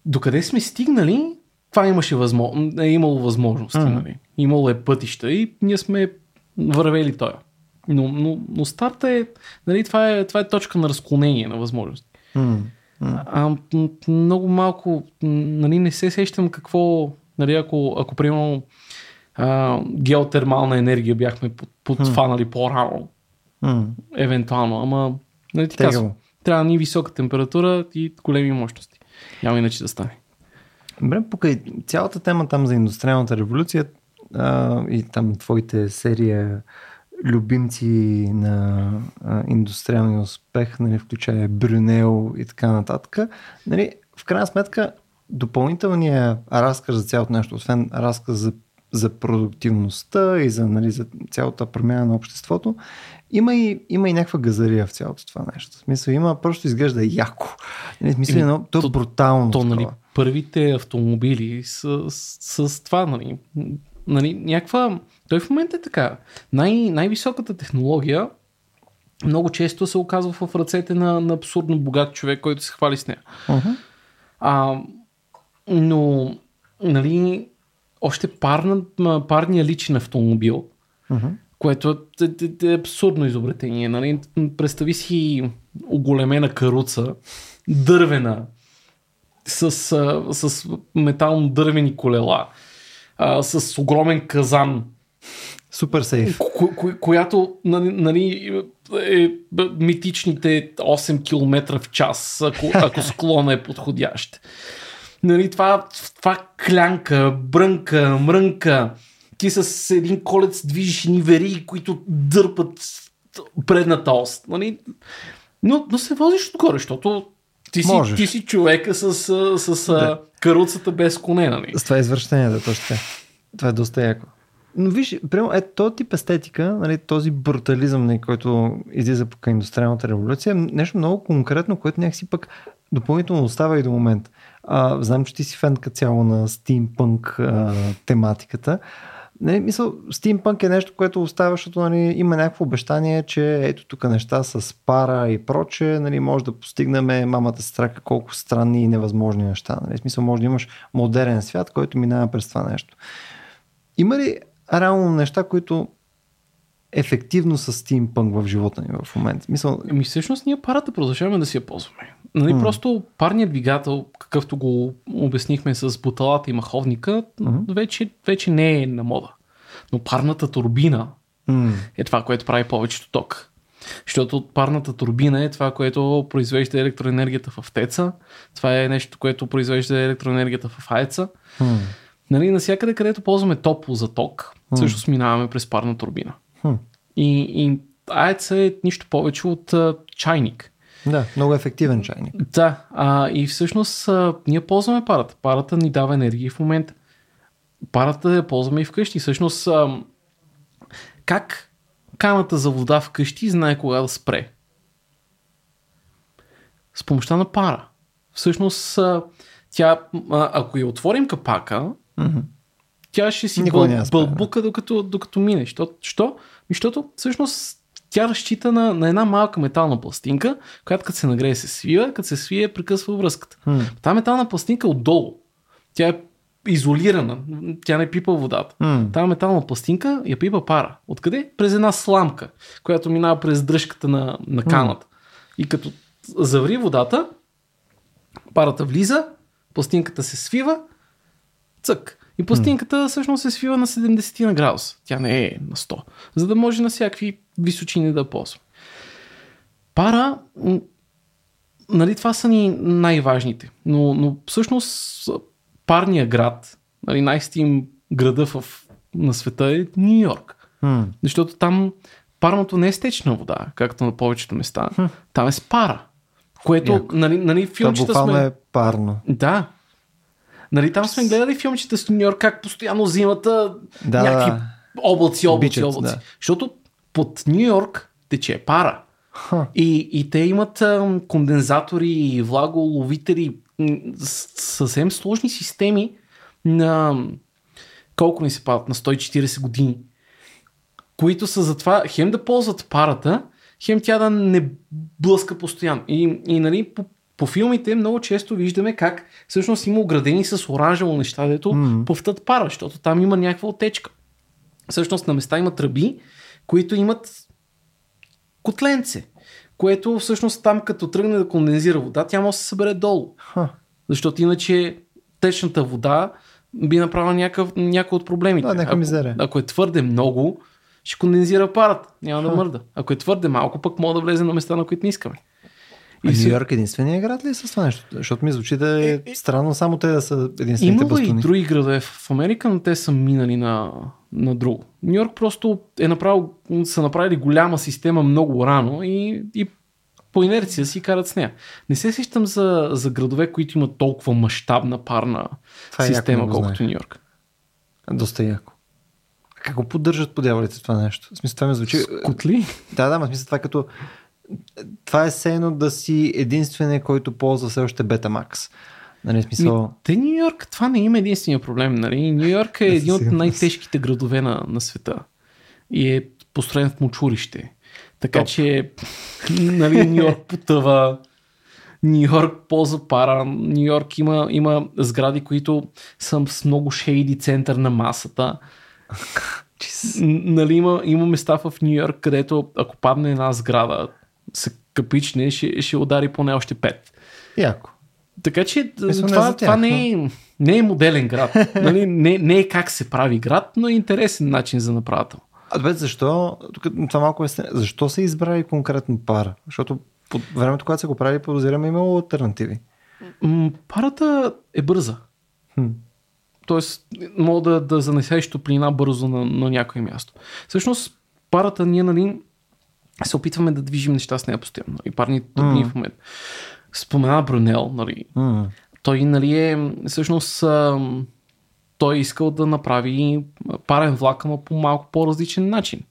Speaker 2: докъде сме стигнали, това имаше възможност, е имало възможности. Mm. Нали? Имало е пътища и ние сме вървели тоя. Но, но, но старта е, нали, това е, това е точка на разклонение на възможности.
Speaker 1: М.
Speaker 2: А, м- много малко, нали, не се сещам какво, нали, ако, ако примерно а, геотермална енергия бяхме под, подфанали по-рано,
Speaker 1: М.
Speaker 2: евентуално, ама нали ти казвам, трябва ни висока температура и големи мощности. Няма иначе да стане.
Speaker 1: Добре, покрай цялата тема там за индустриалната революция а, и там твоите серия любимци на а, индустриалния успех, нали, включая Брюнел и така нататък, нали, в крайна сметка допълнителният разказ за цялото нещо, освен разказ за, за продуктивността и за, нали, за цялата промяна на обществото, има и, има и някаква газария в цялото това нещо. В смисъл, има, просто изглежда яко. Нали, смисъл, едно, то, е брутално.
Speaker 2: То, нали. Първите автомобили с, с, с това, нали, нали, някаква... Той в момента е така. Най, най-високата технология много често се оказва в ръцете на, на абсурдно богат човек, който се хвали с нея.
Speaker 1: Мгм.
Speaker 2: А, но, нали, още парна, парния личен автомобил,
Speaker 1: Мгм.
Speaker 2: което е, е, е абсурдно изобретение. Нали? Представи си оголемена каруца, дървена, с, с метално-дървени колела, с огромен казан,
Speaker 1: Супер сейф.
Speaker 2: ко- ко- която нали, нали, е б- митичните 8 км в час, ако, ако склона е подходящ. Нали, това, това клянка, брънка, мрънка, ти с един колец движиш ни вериги, които дърпат предната ост. Нали? Но, но се возиш отгоре, защото ти си,
Speaker 1: Можеш.
Speaker 2: ти си човека с, с, с
Speaker 1: Да.
Speaker 2: каруцата без коне. Нали?
Speaker 1: С това е извръщение, да, точно. Това е доста яко. Но виж, прямо е този тип естетика, нали, този брутализъм, нали, който излиза по индустриалната революция, е нещо много конкретно, което някакси пък допълнително остава и до момент. А, знам, че ти си фенка цяло на стимпънк а, тематиката. Не, мисъл, стимпънк е нещо, което остава, защото нали, има някакво обещание, че ето тук неща с пара и проче, нали, може да постигнем мамата страка колко странни и невъзможни неща. Нали. Смисъл, може да имаш модерен свят, който минава през това нещо. Има ли реално неща, които ефективно са стимпънк в живота ни в момента? Мисъл,
Speaker 2: Ами всъщност ние парата продължаваме да си я ползваме. Нали,
Speaker 1: М.
Speaker 2: Просто парният двигател, какъвто го обяснихме с буталата и маховника,
Speaker 1: Мгм.
Speaker 2: вече, вече не е на мода. Но парната турбина
Speaker 1: м-
Speaker 2: е това, което прави повечето ток. Защото парната турбина е това, което произвежда електроенергията в теца. Това е нещо, което произвежда електроенергията в аеца.
Speaker 1: м-
Speaker 2: Нали, насякъде, където ползваме топло за ток, всъщност минаваме през парна турбина.
Speaker 1: м.
Speaker 2: И, и аеца е нищо повече от а, чайник.
Speaker 1: Да, много ефективен чайник.
Speaker 2: Да, а, и всъщност а, ние ползваме парата. Парата ни дава енергия в момента. Парата я ползваме и вкъщи. Всъщност, а, как каната за вода вкъщи знае кога да спре? С помощта на пара. Всъщност, а, тя, а, ако я отворим капака,
Speaker 1: Мгм.
Speaker 2: тя ще си бъл, бълбука, докато, докато мине. Що? Защото всъщност тя разчита на, на една малка метална пластинка, която като се нагрее се свива, като се свие прекъсва връзката.
Speaker 1: М.
Speaker 2: Та метална пластинка е отдолу. Тя е изолирана. Тя не пипа водата.
Speaker 1: М.
Speaker 2: Тая метална пластинка я пипа пара. Откъде? През една сламка, която минава през дръжката на, на каната. И като заври водата, парата влиза, пластинката се свива, цък. И пластинката всъщност се свива на 70 на градус. Тя не е на 100. За да може на всякакви височини да ползва. Пара, нали, това са ни най-важните. Но, но всъщност парния град, нали, най-стим града в, на света е Нью Йорк.
Speaker 1: М.
Speaker 2: Защото там парното не е с течна вода, както на повечето места. Там е с пара. Което,
Speaker 1: Яко.
Speaker 2: нали, нали филмчета сме...
Speaker 1: е парно.
Speaker 2: Да. Нали, там сме гледали филмчета с Нью Йорк, как постоянно зимата
Speaker 1: Да,
Speaker 2: някакви
Speaker 1: да.
Speaker 2: облаци, облаци,
Speaker 1: Обичат,
Speaker 2: облаци.
Speaker 1: да.
Speaker 2: Защото под Нью Йорк тече пара.
Speaker 1: Ха.
Speaker 2: И, и те имат ам, кондензатори влаголовители, съвсем сложни системи на колко ни се падат, на 140 години, които са за това хем да ползват парата, хем тя да не блъска постоянно. И, и нали, по, по филмите много често виждаме как всъщност има оградени с оранжево неща, дето
Speaker 1: Мгм.
Speaker 2: пъвтат пара, защото там има някаква отечка. Всъщност на места има тръби, които имат котленце, което всъщност там като тръгне да кондензира вода, тя може да се събере долу.
Speaker 1: Ха.
Speaker 2: Защото иначе течната вода би направила някакъв, някой от проблемите.
Speaker 1: Да, някаква
Speaker 2: ако,
Speaker 1: мизерия.
Speaker 2: ако е твърде много, ще кондензира парата. Няма да мърда. Ако е твърде малко, пък може да влезе на места, на които не искаме.
Speaker 1: А
Speaker 2: се-
Speaker 1: Нью Йорк единствения град ли е с това нещо? Защото ми звучи да е странно само те да са единствените
Speaker 2: Има и
Speaker 1: бастуни.
Speaker 2: други градове в Америка, но те са минали на, на друго. Нью Йорк просто е направил, са направили голяма система много рано и, и по инерция си карат с нея. Не се сещам за, за градове, които имат толкова мащабна парна
Speaker 1: Това е
Speaker 2: система,
Speaker 1: много
Speaker 2: колкото. Нью Йорк.
Speaker 1: Доста яко. Как го поддържат по дяволите това нещо? В смисъл, това ми звучи...
Speaker 2: Котли?
Speaker 1: Да, да, ма в смисъл това е като... Това е все едно да си единствения, който ползва все още Betamax. Нали, в смисъл...
Speaker 2: Ми, те Нью Йорк, това не има единствения проблем. Нали? Нью Йорк е един от най-тежките градове на, на света. И е построен в мочурище. Така
Speaker 1: Топ.
Speaker 2: че нали, Нью Йорк потъва. Нью Йорк ползва пара. Нью Йорк има, има сгради, които са с много шейди център на масата. Н- Нали, има, има места в Нью Йорк, където ако падне една сграда, се капичне, ще, ще удари поне още пет.
Speaker 1: Яко.
Speaker 2: Така че
Speaker 1: Мисля, не
Speaker 2: това,
Speaker 1: за тях,
Speaker 2: това не, е, не е моделен град. нали? не, не е как се прави град, но е интересен начин за направата.
Speaker 1: А добре, защо? Тук това малко е... Защо са избрали конкретно пара? Защото по времето, когато са го правили, подозираме имало альтернативи.
Speaker 2: М, парата е бърза.
Speaker 1: Хм.
Speaker 2: Тоест, мога да, да занесеш топлина бързо на, на някое място. Всъщност, парата ние, нали, се опитваме да движим неща с нея постоянно. И парните турбини
Speaker 1: Мм.
Speaker 2: в момента. Спомена Брунел, нали,
Speaker 1: М.
Speaker 2: той нали е, всъщност той е искал да направи парен влак, но по малко по-различен начин.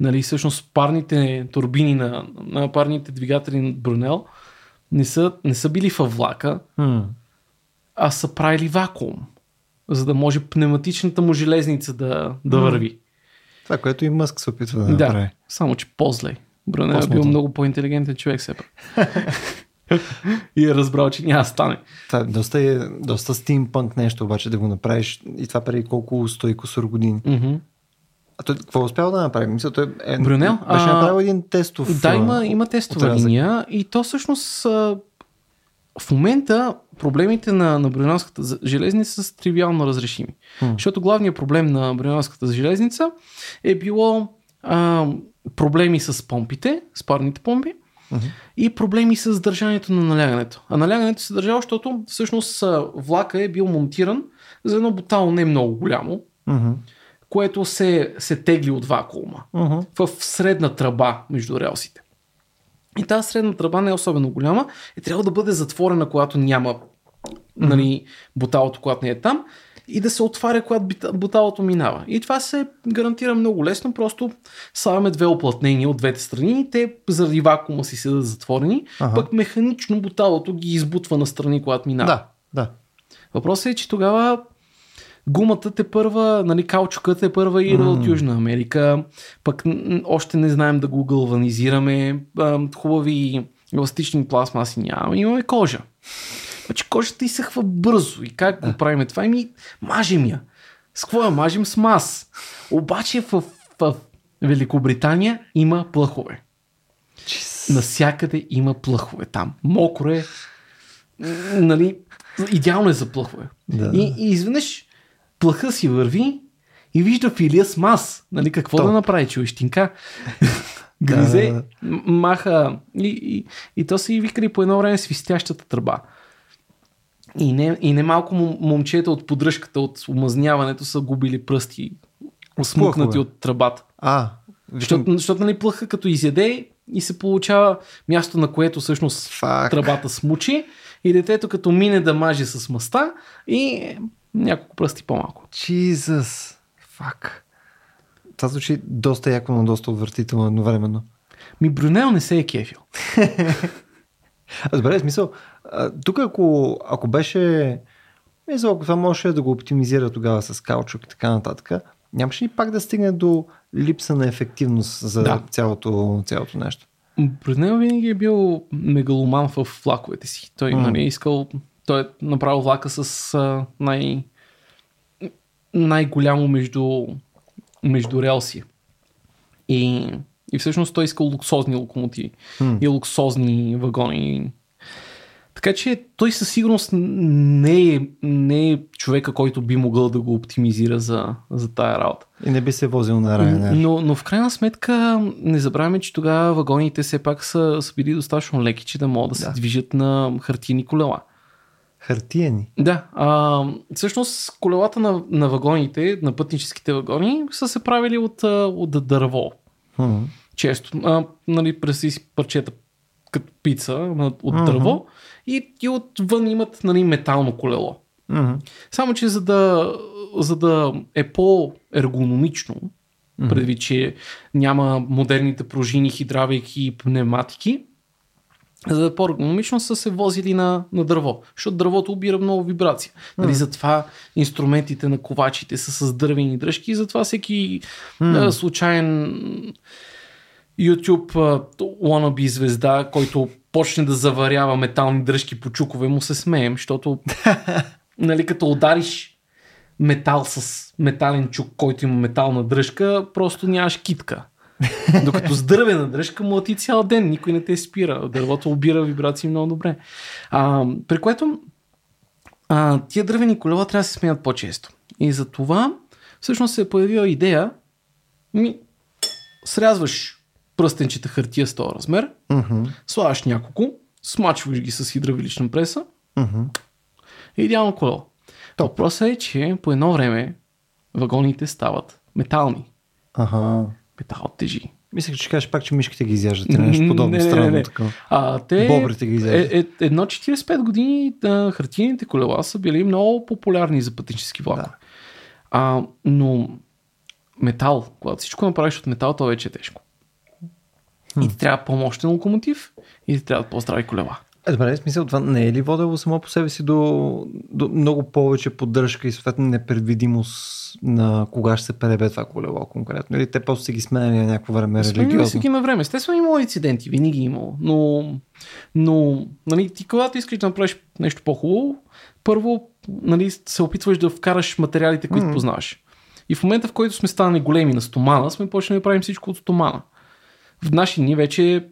Speaker 2: Нали, всъщност парните турбини на, на парните двигатели на Брунел не са, не са били във влака,
Speaker 1: М.
Speaker 2: а са правили вакуум, за да може пневматичната му железница да, да
Speaker 1: М.
Speaker 2: върви.
Speaker 1: Това, което и Мъск се опитва да,
Speaker 2: Да,
Speaker 1: направи.
Speaker 2: само че по-зле. Брунел е бил много по-интелигентен човек все пак. и е разбрал, че няма стане.
Speaker 1: Това е доста, е, доста стимпанк нещо, обаче да го направиш и това преди колко 100 и кусор години. А той какво е успял да направи? Мисля, той е,
Speaker 2: Брюнел?
Speaker 1: беше
Speaker 2: А,
Speaker 1: направил един тестов...
Speaker 2: Да, има, има тестова
Speaker 1: отрязък.
Speaker 2: линия и то всъщност в момента проблемите на, на Брюнелската железница са тривиално разрешими.
Speaker 1: Хм.
Speaker 2: Защото главният проблем на Брюнелската железница е било а, проблеми с помпите, с парните помпи
Speaker 1: Мгм.
Speaker 2: и проблеми с държането на налягането. А налягането се държало, защото всъщност влака е бил монтиран за едно бутало не много голямо,
Speaker 1: Мгм.
Speaker 2: което се, се тегли от вакуума
Speaker 1: Мгм.
Speaker 2: в средна тръба между релсите. И тази средна тръба не е особено голяма и трябва да бъде затворена, когато няма нали, буталото, когато не е там и да се отваря, когато буталото минава. И това се гарантира много лесно, просто слагаме две оплътнения от двете страни и те заради вакуума си седат затворени,
Speaker 1: Ага.
Speaker 2: пък механично буталото ги избутва на страни, когато минава.
Speaker 1: Да, да.
Speaker 2: Въпросът е, че тогава гумата те първа, нали, каучукът е първа идва
Speaker 1: М.
Speaker 2: от Южна Америка, пък още не знаем да го галванизираме, хубави еластични пластмаси нямаме, имаме кожа. Значи кожата изсъхва бързо и как го правим това? Ами мажем я. С какво я мажем? С мас. Обаче в, в Великобритания има плъхове.
Speaker 1: Чиз.
Speaker 2: Насякъде има плъхове там. Мокро е. Нали, идеално е за плъхове.
Speaker 1: Да.
Speaker 2: И, и изведнъж плъха си върви и вижда филия с мас. Нали, какво
Speaker 1: Топ.
Speaker 2: да направи, човещинка? Гризе,
Speaker 1: Да.
Speaker 2: маха и, и, и то са и викали по едно време свистящата тръба. И не, и не малко мом- момчета от поддръжката, от омазняването са губили пръсти, смукнати от тръбата.
Speaker 1: А,
Speaker 2: Защото, защото нали, плъха като изяде и се получава място, на което всъщност
Speaker 1: Фак.
Speaker 2: тръбата смучи и детето като мине да маже с маста и няколко пръсти по-малко.
Speaker 1: Jesus. Фак. Това звучи доста яко, но доста отвратително едновременно.
Speaker 2: Ми Брюнел не се е кефил.
Speaker 1: А, добре, смисъл, а, тук ако, ако беше, мисъл, ако това можеше да го оптимизира тогава с каучук и така нататък, нямаше ли пак да стигне до липса на ефективност за
Speaker 2: Да.
Speaker 1: цялото, цялото нещо?
Speaker 2: Брюнел винаги е бил мегаломан в влаковете си. Той
Speaker 1: М.
Speaker 2: нали, искал, той е направил влака с а, най, най-голямо между, между релси. И И всъщност той иска луксозни локомотиви
Speaker 1: М.
Speaker 2: и луксозни вагони. Така че той със сигурност не е, не е човека, който би могъл да го оптимизира за, за тая работа.
Speaker 1: И не би се возил на Ryanair.
Speaker 2: Но, но в крайна сметка не забравяме, че тогава вагоните все пак са, са били достатъчно леки, че да могат да се
Speaker 1: Да.
Speaker 2: движат на хартийни колела.
Speaker 1: Хартиени.
Speaker 2: Да, а, всъщност колелата на, на вагоните, на пътническите вагони, са се правили от, от дърво.
Speaker 1: Хм.
Speaker 2: Често. А, нали, преси си парчета като пица от дърво и, и отвън имат нали, метално колело.
Speaker 1: Мгм.
Speaker 2: Само, че за да, за да е по-ергономично, предвид, че няма модерните пружини, хидравлики и пневматики, за да е по-ергономично са се возили на, на дърво, защото дървото обира много вибрация. Нали, затова инструментите на ковачите са с дървени дръжки и затова всеки а, случайен YouTube wannabe звезда, който почне да заварява метални дръжки по чукове, му се смеем, защото нали, като удариш метал с метален чук, който има метална дръжка, просто нямаш китка. Докато с дървена дръжка му ти цял ден, никой не те спира. Дървото обира вибрации много добре. А, при което а, тия дървени колела трябва да се сменят по-често. И за това всъщност се е появила идея ми, срязваш пръстенчета хартия с този размер,
Speaker 1: Мгм.
Speaker 2: слагаш няколко, смачваш ги с хидравлична преса
Speaker 1: Мгм.
Speaker 2: и идеално колело. Въпросът е, че по едно време вагоните стават метални.
Speaker 1: Аха.
Speaker 2: Метал тежи.
Speaker 1: Мислех, че кажеш пак, че мишките ги изяждат. или Нещо подобно.
Speaker 2: Не, не, не,
Speaker 1: странно
Speaker 2: не.
Speaker 1: такова.
Speaker 2: А, те,
Speaker 1: Бобрите ги изяждат.
Speaker 2: е, е, едно 45 години да, хартийните колела са били много популярни за пътнически влакове.
Speaker 1: Да.
Speaker 2: А, но метал, когато всичко направиш от метал, то вече е тежко. И ти трябва по-мощен локомотив и ти трябва по-здрави колела.
Speaker 1: Е, добре, в смисъл това не е ли водело само по себе си до, до много повече поддръжка и съответно непредвидимост на кога ще се пребе това колело конкретно? Или те просто си ги сменяли на някакво време
Speaker 2: Сменяли си
Speaker 1: религиозно?
Speaker 2: ги на време. Естествено имало инциденти, винаги е имало. Но, но нали, ти когато искаш да направиш нещо по-хубаво, първо нали, се опитваш да вкараш материалите, които mm. познаваш. И в момента, в който сме станали големи на стомана, сме почнали да правим всичко от стомана. В наши дни вече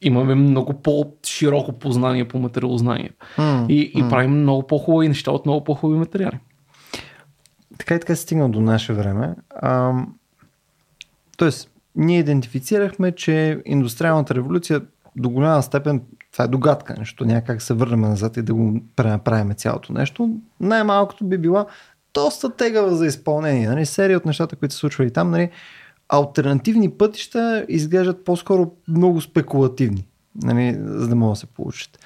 Speaker 2: имаме много по-широко познание по материалознание. И, и правим много по-хубави неща от много по-хубави материали.
Speaker 1: Така и така стигна до наше време. Ам, тоест, ние идентифицирахме, че индустриалната революция до голяма степен, това е догадка, нещо, няма как да се върнем назад и да го пренаправим цялото нещо. Най-малкото би била доста тегава за изпълнение. Нали? Серия от нещата, които се случвали там, нали? Альтернативни пътища изглеждат по-скоро много спекулативни, нали? за да могат да се получат.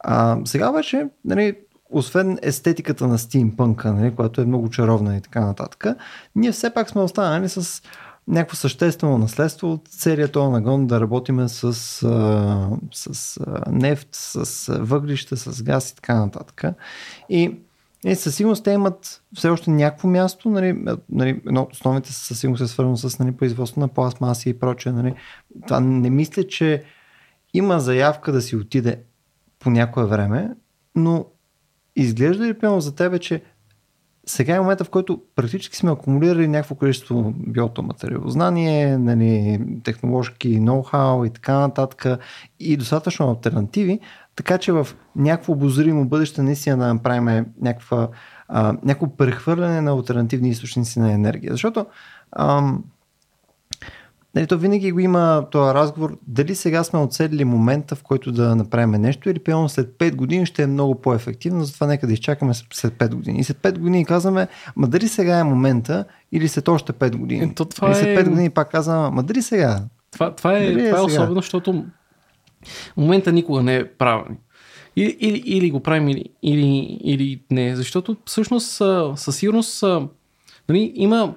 Speaker 1: А, сега вече, нали, освен естетиката на стимпънка, нали, която е много чаровна и така нататък, ние все пак сме останали с някакво съществено наследство от серия този нагон да работиме с, с нефт, с въглища, с газ и така нататък. И, и със сигурност те имат все още някакво място. Нали, нали, едно от основните със сигурност е свързано с нали, производство на пластмаси и прочее. Нали. Това не мисля, че има заявка да си отиде по някое време, но изглежда ли пълно за тебе, че сега е момента, в който практически сме акумулирали някакво количество биото материалознание, нали, технологски ноу-хау и така нататък и достатъчно альтернативи, така че в някакво обозримо бъдеще наистина да направим някаква, а, някакво прехвърляне на альтернативни източници на енергия. Защото ам, Нали, то винаги го има този разговор, дали сега сме отседли момента, в който да направим нещо или пълно след 5 години ще е много по-ефективно, затова нека да изчакаме след 5 години. И след 5 години казваме, ма дали сега е момента или след още 5 години.
Speaker 2: Е, то това
Speaker 1: или след
Speaker 2: е-
Speaker 1: 5 години пак казваме, ма дали сега?
Speaker 2: Това, това е,
Speaker 1: Дали е
Speaker 2: това е
Speaker 1: сега?
Speaker 2: особено, защото момента никога не е правилен. Или, или, или го правим, или, или, или не. Защото всъщност със сигурност нали, има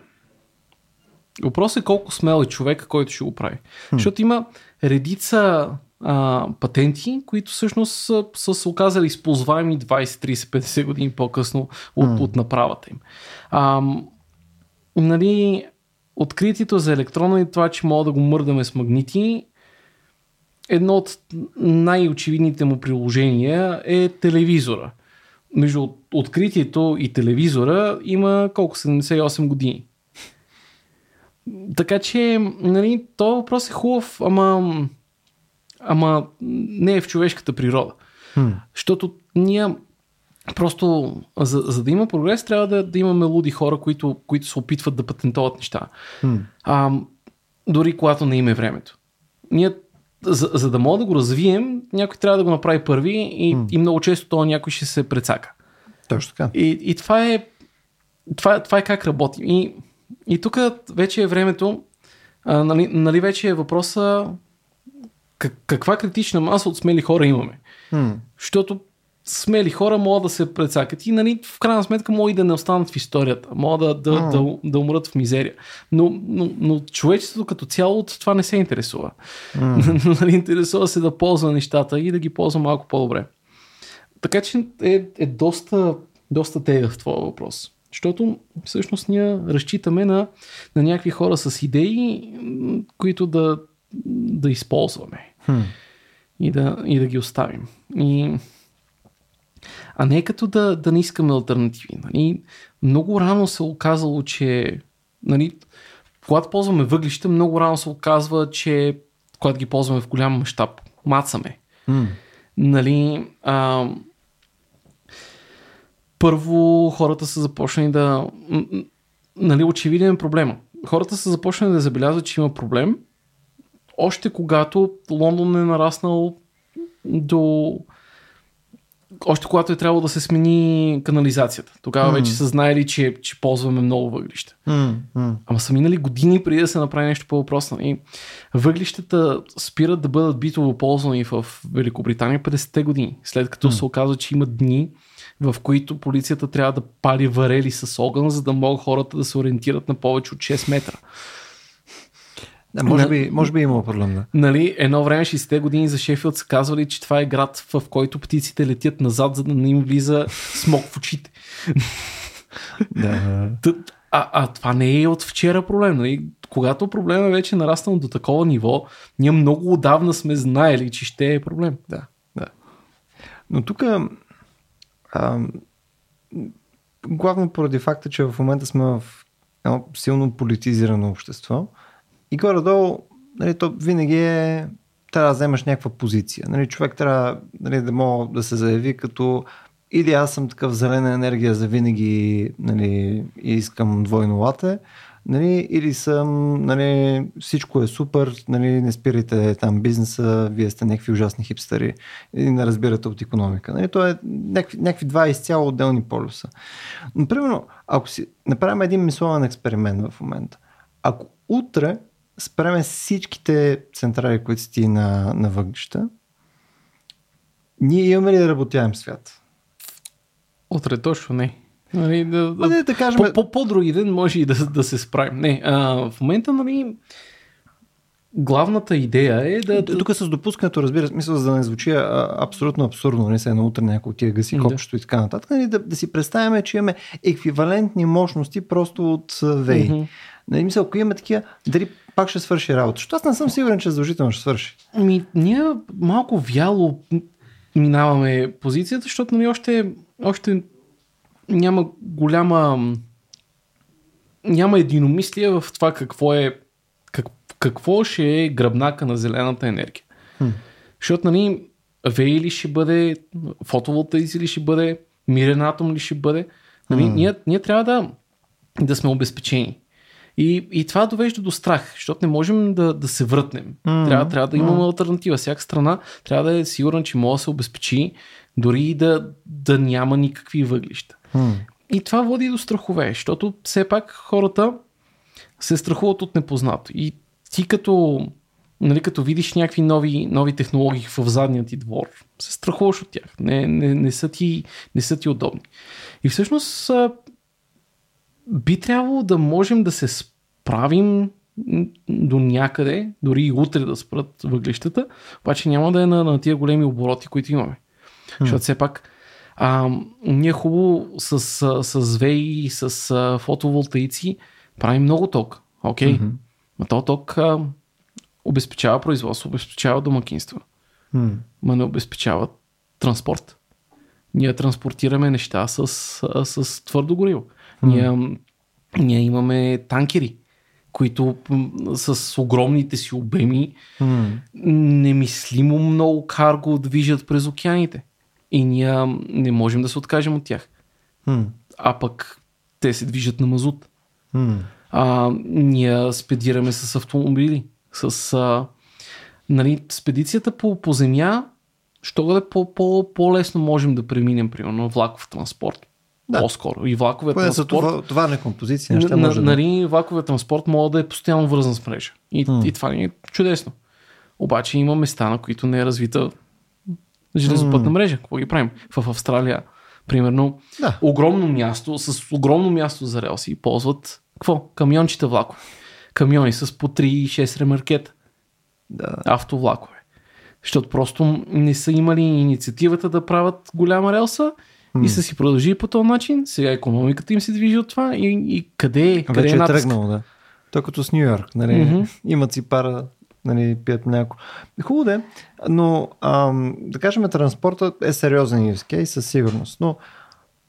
Speaker 2: Въпросът е колко смел е човека, който ще го прави. Хм. Защото има редица а, патенти, които всъщност са, са се оказали използваеми 20, 30, 50 години по-късно от,
Speaker 1: Хм.
Speaker 2: от направата им. А, нали, откритието за електрона и това, че мога да го мърдаме с магнити, едно от най-очевидните му приложения е телевизора. Между откритието и телевизора има колко? 78 години. така че, нали, то въпрос е хубав, ама, ама не е в човешката природа.
Speaker 1: Хм.
Speaker 2: Защото ние просто, за, за да има прогрес, трябва да, да имаме луди хора, които, които се опитват да патентоват неща.
Speaker 1: Хм.
Speaker 2: А, дори когато не има времето. Ние, за, за да мога да го развием, някой трябва да го направи първи и, и много често то някой ще се прецака.
Speaker 1: Точно така.
Speaker 2: И, и това, е, това, това е как работим. И, и тук вече е времето, а, нали, нали вече е въпроса как, каква критична маса от смели хора имаме.
Speaker 1: Хм.
Speaker 2: Защото смели хора могат да се прецакат и нали, в крайна сметка могат и да не останат в историята, могат да, да, да, да умрат в мизерия. Но, но, но човечеството като цяло от това не се интересува. нали, интересува се да ползва нещата и да ги ползва малко по-добре. Така че е, е доста, доста тегъв това въпрос. Защото всъщност ние разчитаме на, на някакви хора с идеи, които да, да използваме
Speaker 1: Хм.
Speaker 2: и да, и да ги оставим. И... А не като да, да не искаме альтернативи. Нали? Много рано се е оказало, че нали, когато ползваме въглища, много рано се оказва, че когато ги ползваме в голям мащаб, мацаме.
Speaker 1: Хм.
Speaker 2: Нали, а, първо хората са започнали да... Нали, очевиден е проблема. Хората са започнали да забелязват, че има проблем, още когато Лондон е нараснал до... Още когато е трябвало да се смени канализацията. Тогава
Speaker 1: М.
Speaker 2: вече са знаели, че, че ползваме много въглища.
Speaker 1: Хм. Хм.
Speaker 2: Ама са минали години преди да се направи нещо по-въпросно. И въглищата спират да бъдат битово ползвани в Великобритания 50-те години, след като се оказва, че има дни, в които полицията трябва да пали варели с огън, за да могат хората да се ориентират на повече от 6 метра.
Speaker 1: Да, може,
Speaker 2: На-
Speaker 1: би, може би има проблем, да.
Speaker 2: Нали, едно време 60-те години за Шефилд са казвали, че това е град, в който птиците летят назад, за да не им влиза смок в очите.
Speaker 1: да.
Speaker 2: А, а това не е от вчера проблем. Нали? Когато проблем е вече нараснал до такова ниво, ние много отдавна сме знаели, че ще е проблем. Да.
Speaker 1: Да. Но тук главно поради факта, че в момента сме в едно силно политизирано общество и горе-долу нали, то винаги е трябва да вземаш някаква позиция. Нали, човек трябва нали, да мога да се заяви като или аз съм такъв зелена енергия за винаги нали, и искам двойно лате, нали, или съм, нали, всичко е супер, нали, не спирайте там бизнеса, вие сте някакви ужасни хипстери и не разбирате от економика. Нали, то е някакви, някакви два изцяло отделни полюса. Но, примерно, ако си направим един мисловен експеримент в момента, ако утре спреме всичките централи, които сти на, на въглища, ние имаме ли да работяем свят?
Speaker 2: Утре точно не. Нали, да,
Speaker 1: Ма не да кажем...
Speaker 2: по, по, по-други ден може и да, да се справим. Не, а, в момента, нали, главната идея е да... да
Speaker 1: Тук с допускането, разбира се, мисля, за да не звучи а, абсолютно абсурдно, не се едно утре някой отива гаси
Speaker 2: Да.
Speaker 1: копчето и така нататък, нали, да, да си представяме, че имаме еквивалентни мощности просто от ВЕИ.
Speaker 2: Мгм.
Speaker 1: Нали, мисля, ако имаме такива, дали пак ще свърши работа. Защото аз не съм сигурен, че задължително ще свърши.
Speaker 2: Ми, ние малко вяло минаваме позицията, защото нали, още, още няма голяма няма единомислие в това какво е как, какво ще е гръбнака на зелената енергия.
Speaker 1: Хм.
Speaker 2: Защото нали, ВЕИ ли ще бъде, фотоволтаици ли ще бъде, мирен атом ли ще бъде. Нали, ние, ние трябва да, да сме обезпечени. И, и това довежда до страх, защото не можем да, да се врътнем.
Speaker 1: М.
Speaker 2: Трябва, трябва да имаме
Speaker 1: М.
Speaker 2: альтернатива. Всяка страна трябва да е сигурна, че може да се обезпечи, дори и да, да няма никакви въглища.
Speaker 1: Хм.
Speaker 2: И това води до страхове, защото все пак хората се страхуват от непознато. И ти като, нали, като видиш някакви нови, нови технологии в задния ти двор, се страхуваш от тях. Не, не, не, са, ти, не са ти удобни. И всъщност би трябвало да можем да се справим м, до някъде, дори и утре да спрат въглищата, обаче няма да е на, на тия големи обороти, които имаме. Защото все пак а, ние хубаво с, с, с ВЕИ, с а, фотоволтаици правим много ток. Окей.
Speaker 1: Мгм.
Speaker 2: Но то ток а, обезпечава производство, обезпечава домакинства,
Speaker 1: Хм.
Speaker 2: ма не обезпечава транспорт. Ние транспортираме неща с, с твърдо гориво. Ние, ние имаме танкери. Които с огромните си обеми
Speaker 1: М.
Speaker 2: немислимо много карго движат през океаните. И ние не можем да се откажем от тях.
Speaker 1: М.
Speaker 2: А пък те се движат на мазут.
Speaker 1: М.
Speaker 2: А, ние спедираме с автомобили. С а, нали, спедицията по, по земя, що да по, по, по-лесно можем да преминем, примерно, влаков транспорт.
Speaker 1: Да.
Speaker 2: Да. По-скоро. И влаковия
Speaker 1: Поне за
Speaker 2: транспорт.
Speaker 1: това, това не композиция, неща
Speaker 2: на,
Speaker 1: може да...
Speaker 2: нали, влаковия транспорт може да е постоянно вързан с мрежа. И,
Speaker 1: М.
Speaker 2: и това ни е чудесно. Обаче има места, на които не е развита железопътна
Speaker 1: М.
Speaker 2: мрежа. Какво ги правим? В Австралия, примерно,
Speaker 1: Да.
Speaker 2: огромно място, с огромно място за релси ползват какво? Камиончета влакове. Камиони с по 3 и 6 ремаркета.
Speaker 1: да.
Speaker 2: Автовлакове. Защото просто не са имали инициативата да правят голяма релса. И са си продължили по този начин. Сега економиката им се движи от това и, и къде е? Къде
Speaker 1: Вече
Speaker 2: е
Speaker 1: е
Speaker 2: натиск?
Speaker 1: тръгнало, да. Той като с Нью Йорк, нали,
Speaker 2: Мгм.
Speaker 1: имат си пара, нали, пият мляко. Хубаво да е, но ам, да кажем, транспортът е сериозен use case със сигурност, но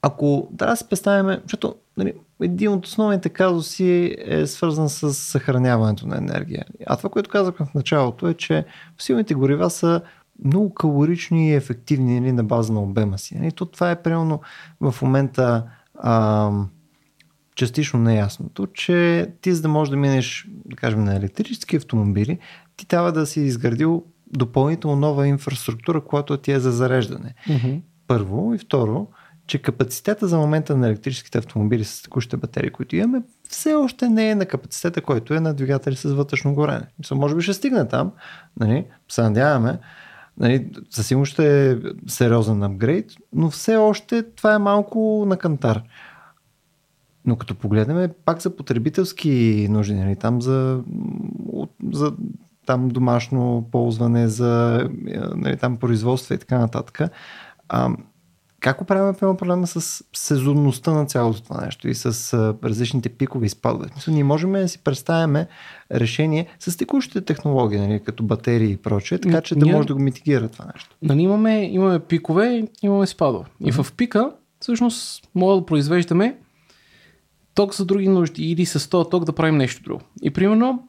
Speaker 1: ако трябва да си представим, защото нали, един от основните казуси е свързан с съхраняването на енергия. А това, което казахме в началото е, че силните горива са много калорични и ефективни нали, на база на обема си. Нали, то това е примерно в момента ам, частично неясното, че ти за да можеш да минеш, да кажем, на електрически автомобили, ти трябва да си изградил допълнително нова инфраструктура, която ти е за зареждане.
Speaker 2: Мгм.
Speaker 1: Първо и второ, че капацитета за момента на електрическите автомобили с текущите батерии, които имаме, все още не е на капацитета, който е на двигатели с вътрешно горене. Може би ще стигне там, нали, се надяваме. Нали, със сигурност ще е сериозен апгрейд, но все още това е малко на кантар. Но като погледнем пак за потребителски нужди, нали, там за, за там домашно ползване, за е, нали, там производство и така нататък. А, как оправяме примерно, проблема с сезонността на цялото това нещо и с различните пикове и спадове? Смисъл, Ние можем да си представяме решение с текущите технологии, нали, като батерии и прочее, така че да може да го митигира това нещо.
Speaker 2: Нали, имаме, имаме пикове, имаме спадове. И в пика, всъщност, мога да произвеждаме ток за други нужди или с този ток да правим нещо друго. И примерно,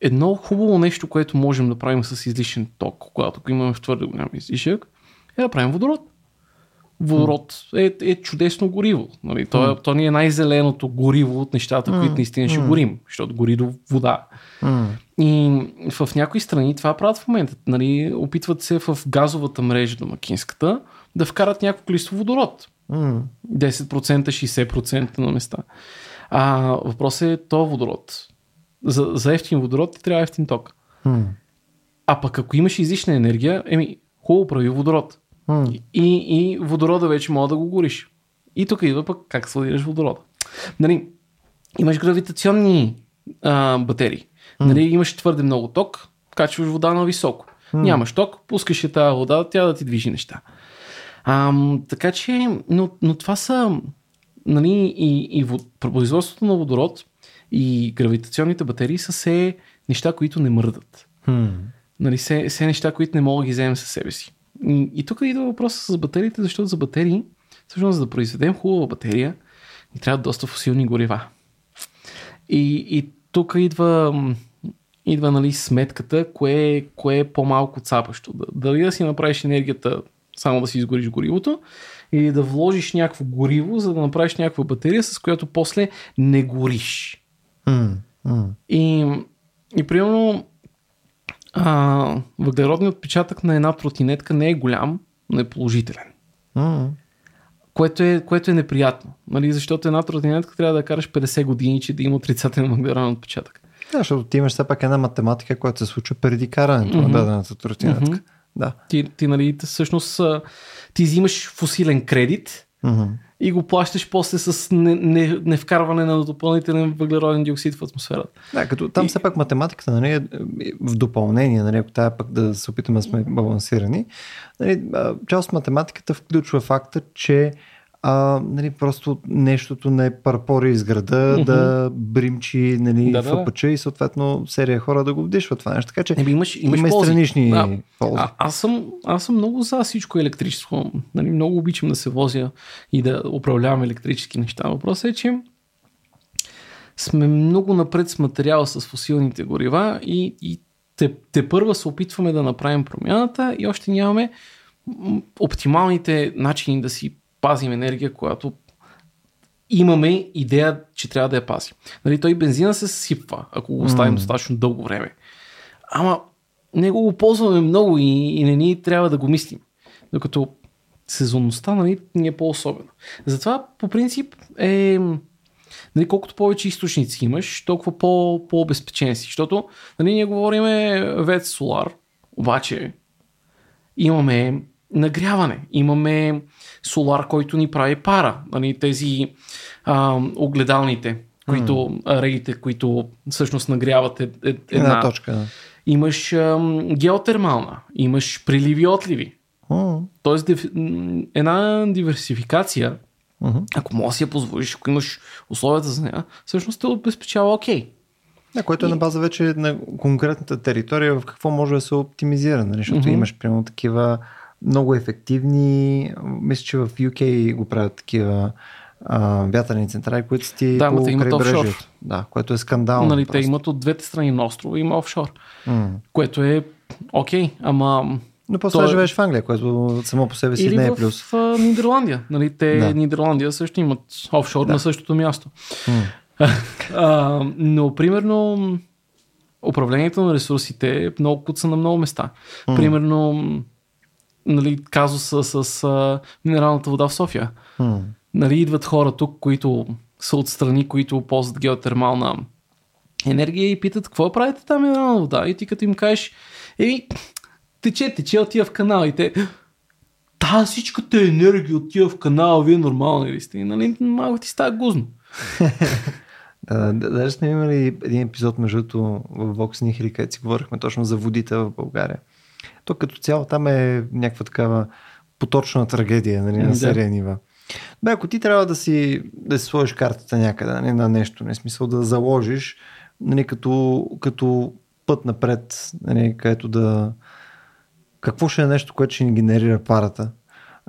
Speaker 2: едно хубаво нещо, което можем да правим с излишен ток, когато имаме в твърде голям излишък, е да правим водород. Водород е, е чудесно гориво. Нали? То, е, то ни е най-зеленото гориво от нещата, които наистина ще горим, защото гори до вода.
Speaker 1: М.
Speaker 2: И в някои страни това правят в момента. Нали, опитват се в газовата мрежа домакинската да вкарат някакво количество водород.
Speaker 1: М.
Speaker 2: 10%, 60% на места. А въпросът е то водород. За, за ефтин водород ти трябва ефтин ток.
Speaker 1: М.
Speaker 2: А пък ако имаш излишна енергия, еми, хубаво прави водород. И, и водорода вече мога да го гориш. И тук идва пък как складираш водорода. Нали, имаш гравитационни а, батерии. Нали, имаш твърде много ток, качваш вода на високо. Нямаш ток, пускаш я тази вода, тя да ти движи неща. А, така че, но, но това са нали, и, и вод, производството на водород и гравитационните батерии са все неща, които не мърдат. Нали, все, все неща, които не мога да ги вземем със себе си. И, тук идва въпроса с батериите, защото за батерии, всъщност за да произведем хубава батерия, ни трябва доста фусилни горива. И, и тук идва, идва нали, сметката, кое, кое е по-малко цапащо. Да- Дали да си направиш енергията само да си изгориш горивото, или да вложиш някакво гориво, за да направиш някаква батерия, с която после не гориш.
Speaker 1: М. М.
Speaker 2: И, и примерно а, въглеродният отпечатък на една тротинетка не е голям, но е положителен. Което е, което е неприятно. Нали? Защото една тротинетка трябва да караш 50 години, че да има отрицателен въглероден отпечатък.
Speaker 1: Да, защото ти имаш все пак една математика, която се случва преди карането
Speaker 2: Мгм.
Speaker 1: на дадената тротинетка.
Speaker 2: Мгм.
Speaker 1: Да.
Speaker 2: Ти, ти, нали, всъщност ти взимаш фусилен кредит
Speaker 1: Мгм.
Speaker 2: И го плащаш после с не, не, не вкарване на допълнителен въглероден диоксид в атмосферата.
Speaker 1: Да, като там
Speaker 2: И-
Speaker 1: все пак математиката нали, е в допълнение, нали, ако тая пък да се опитаме да сме балансирани, нали, част от математиката включва факта, че а, нали, просто нещото не парпори из града,
Speaker 2: Мгм.
Speaker 1: да бримчи нали,
Speaker 2: Да, да, да.
Speaker 1: И съответно серия хора да го вдишват това нещо. Така че
Speaker 2: Еми, имаш, имаш
Speaker 1: има
Speaker 2: ползи.
Speaker 1: странични
Speaker 2: Да.
Speaker 1: ползи.
Speaker 2: А, аз, съм, аз съм много за всичко електричество. Нали, много обичам да се возя и да управлявам електрически неща. Въпросът е, че сме много напред с материала с фосилните горива и, и те, те първа се опитваме да направим промяната и още нямаме оптималните начини да си пазим енергия, която имаме идея, че трябва да я пазим. Нали, той бензина се сипва, ако го оставим mm. достатъчно дълго време. Ама него го ползваме много и, и не ни трябва да го мислим. Докато сезонността нали, ни е по-особено. Затова по принцип е нали, колкото повече източници имаш, толкова по, по-обезпечен си. Защото нали, ние говорим вец солар, обаче имаме нагряване, имаме солар, който ни прави пара. Нали, тези а, огледалните, които, mm. рейите, които всъщност нагряват е, е, една,
Speaker 1: една точка. Да.
Speaker 2: Имаш а, геотермална, имаш приливи отливи. Mm. Тоест диф... една диверсификация, mm-hmm. ако можеш да си я позволиш, ако имаш условията за нея, всъщност те обезпечава окей. Okay.
Speaker 1: Да, което е и... на база вече на конкретната територия, в какво може да се оптимизира, нали? защото mm-hmm. имаш примерно такива много ефективни, мисля, че в UK го правят такива а, вятърни централи, които си ти
Speaker 2: да, по имат офшор.
Speaker 1: Да, което е скандално.
Speaker 2: Нали, те имат от двете страни на острова, има офшор. Mm. Което е окей, okay, ама...
Speaker 1: Но после той... Е- живееш в Англия, което само по себе си
Speaker 2: Или
Speaker 1: не е плюс.
Speaker 2: в Нидерландия. Нали, те да. Нидерландия също имат офшор да. на същото място. Mm. а, но, примерно, управлението на ресурсите е много куца на много места. Mm. Примерно, нали, казуса с, с а, минералната вода в София. Mm нали, идват хора тук, които са от страни, които ползват геотермална енергия и питат какво правите там минерална вода. И ти като им кажеш, еми, тече, тече, отива в канал и те, та всичката енергия отива в канала, вие нормални ли сте? И, нали, малко ти става гузно.
Speaker 1: Да, даже сме имали един епизод, между другото, в Vox Nihili, където си говорихме точно за водите в България. То като цяло там е някаква такава поточна трагедия нали, на серия да. нива. Бе, ако ти трябва да си, да си сложиш картата някъде, нали, на нещо, не смисъл да заложиш нали, като, като път напред, нали, където да... Какво ще е нещо, което ще ни генерира парата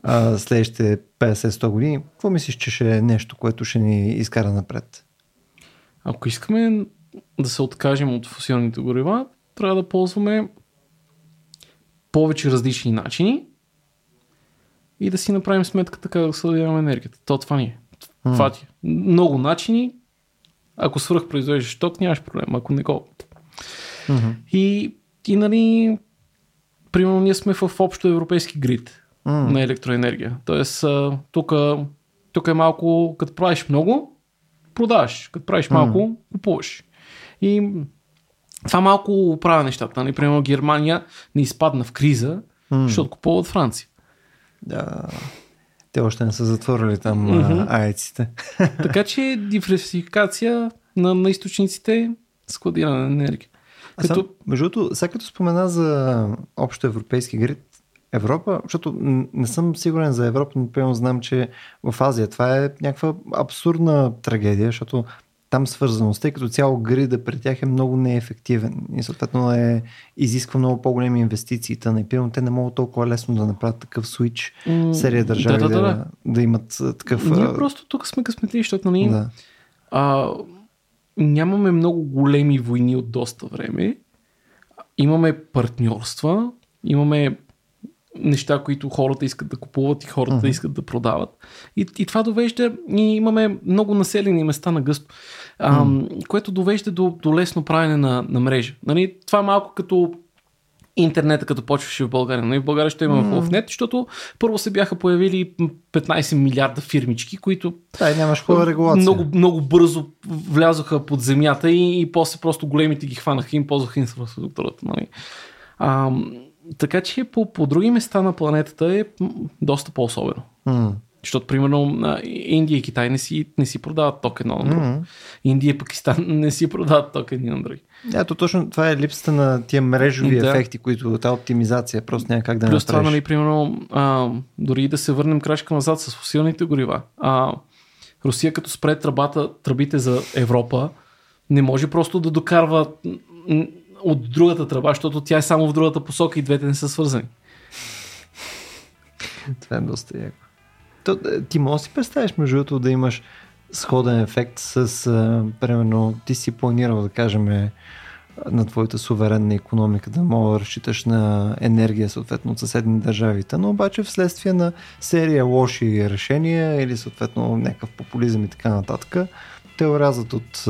Speaker 1: а, следващите 50-100 години? Какво мислиш, че ще е нещо, което ще ни изкара напред?
Speaker 2: Ако искаме да се откажем от фосилните горива, трябва да ползваме повече различни начини, и да си направим сметка така да съдяваме енергията. То това ни е. Това ти е. Много начини. Ако свръхпроизвеждаш ток, нямаш проблем. Ако не го. Mm-hmm. И, и нали, примерно ние сме в общо европейски грид mm. на електроенергия. Тоест, тук, тук е малко, като правиш много, продаваш. Като правиш малко, mm. купуваш. И това малко оправя нещата. Нали? Примерно Германия не изпадна в криза, mm. защото купува от Франция.
Speaker 1: Да. Те още не са затворили там mm-hmm. айците.
Speaker 2: така че диверсификация на, на източниците, складиране на енергия.
Speaker 1: Като... Сам, между другото, сега като спомена за общо европейски грид, Европа, защото не съм сигурен за Европа, но примерно знам, че в Азия това е някаква абсурдна трагедия, защото там свързаността и като цяло грида при тях е много неефективен и съответно е, изисква много по-големи инвестиции. Та, например, те не могат толкова лесно да направят такъв свич mm, серия държави да, да, да, да. да имат такъв...
Speaker 2: Ние просто тук сме късметли, защото нали, да. а, нямаме много големи войни от доста време. Имаме партньорства, имаме неща, които хората искат да купуват и хората uh-huh. искат да продават. И, и това довежда, и имаме много населени места на гъсто, а, uh-huh. което довежда до, до лесно правене на, на мрежа. Нали, това е малко като интернета, като почваше в България. Нали, в България ще има mm. в нет, защото първо се бяха появили 15 милиарда фирмички, които
Speaker 1: да, нямаш хубава регулация.
Speaker 2: Много, много бързо влязоха под земята и, и после просто големите ги хванаха и им ползваха инфраструктурата. Нали. А, така че по, по други места на планетата е доста по-особено. Mm. Защото, примерно, Индия и Китай не си, не си продават токен на друг. Mm-hmm. Индия и Пакистан не си продават токен на други.
Speaker 1: Ето точно това е липсата на тия мрежови да. ефекти, които тази оптимизация просто няма как да
Speaker 2: Плюс това, нали, примерно, а, дори да се върнем крачка назад с фосилните горива. А, Русия като спре тръбата, тръбите за Европа, не може просто да докарва от другата тръба, защото тя е само в другата посока и двете не са свързани.
Speaker 1: Това е доста яко. То, е, ти можеш да си представиш, между другото, да имаш сходен ефект с, а, примерно, ти си планирал да кажем на твоята суверенна економика да мога да разчиташ на енергия съответно от съседни държавите, но обаче вследствие на серия лоши решения или съответно някакъв популизъм и така нататък, те орязат от,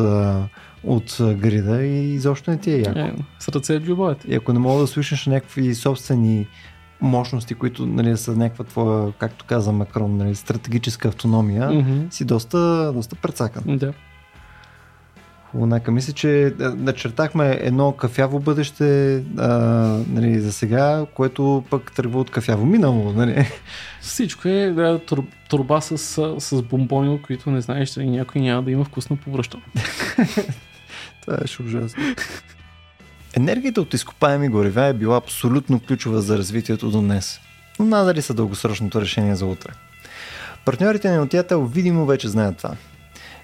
Speaker 1: от грида и изобщо не ти е яко. Е,
Speaker 2: с ръце в
Speaker 1: И ако не мога да слушаш някакви собствени мощности, които нали, са някаква твоя, както каза Макрон, нали, стратегическа автономия, mm-hmm. си доста, доста прецакан.
Speaker 2: Да.
Speaker 1: Хубаво, мисля, че начертахме едно кафяво бъдеще а, нали, за сега, което пък тръгва от кафяво минало. Нали?
Speaker 2: Всичко е да, тур, турба с, с бомбони, които не знаеш, че някой няма да има вкусно повръщане.
Speaker 1: Това е ужасно. Енергията от изкопаеми горива е била абсолютно ключова за развитието до днес. Но надали са дългосрочното решение за утре. Партньорите на Отиятел видимо вече знаят това.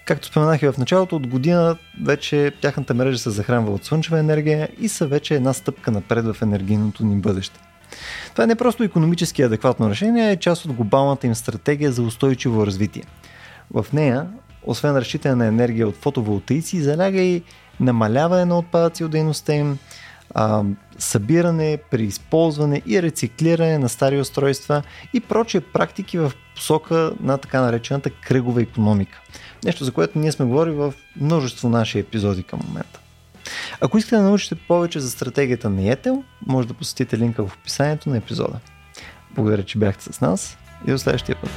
Speaker 1: Както споменах и в началото, от година вече тяхната мрежа се захранва от слънчева енергия и са вече една стъпка напред в енергийното ни бъдеще. Това е не просто економически адекватно решение, а е част от глобалната им стратегия за устойчиво развитие. В нея, освен разчитане на енергия от фотоволтаици, заляга и намаляване на отпадъци от дейността им, а, събиране, преизползване и рециклиране на стари устройства и прочие практики в посока на така наречената кръгова економика. Нещо, за което ние сме говорили в множество наши епизоди към момента. Ако искате да научите повече за стратегията на Етел, може да посетите линка в описанието на епизода. Благодаря, че бяхте с нас и до следващия път.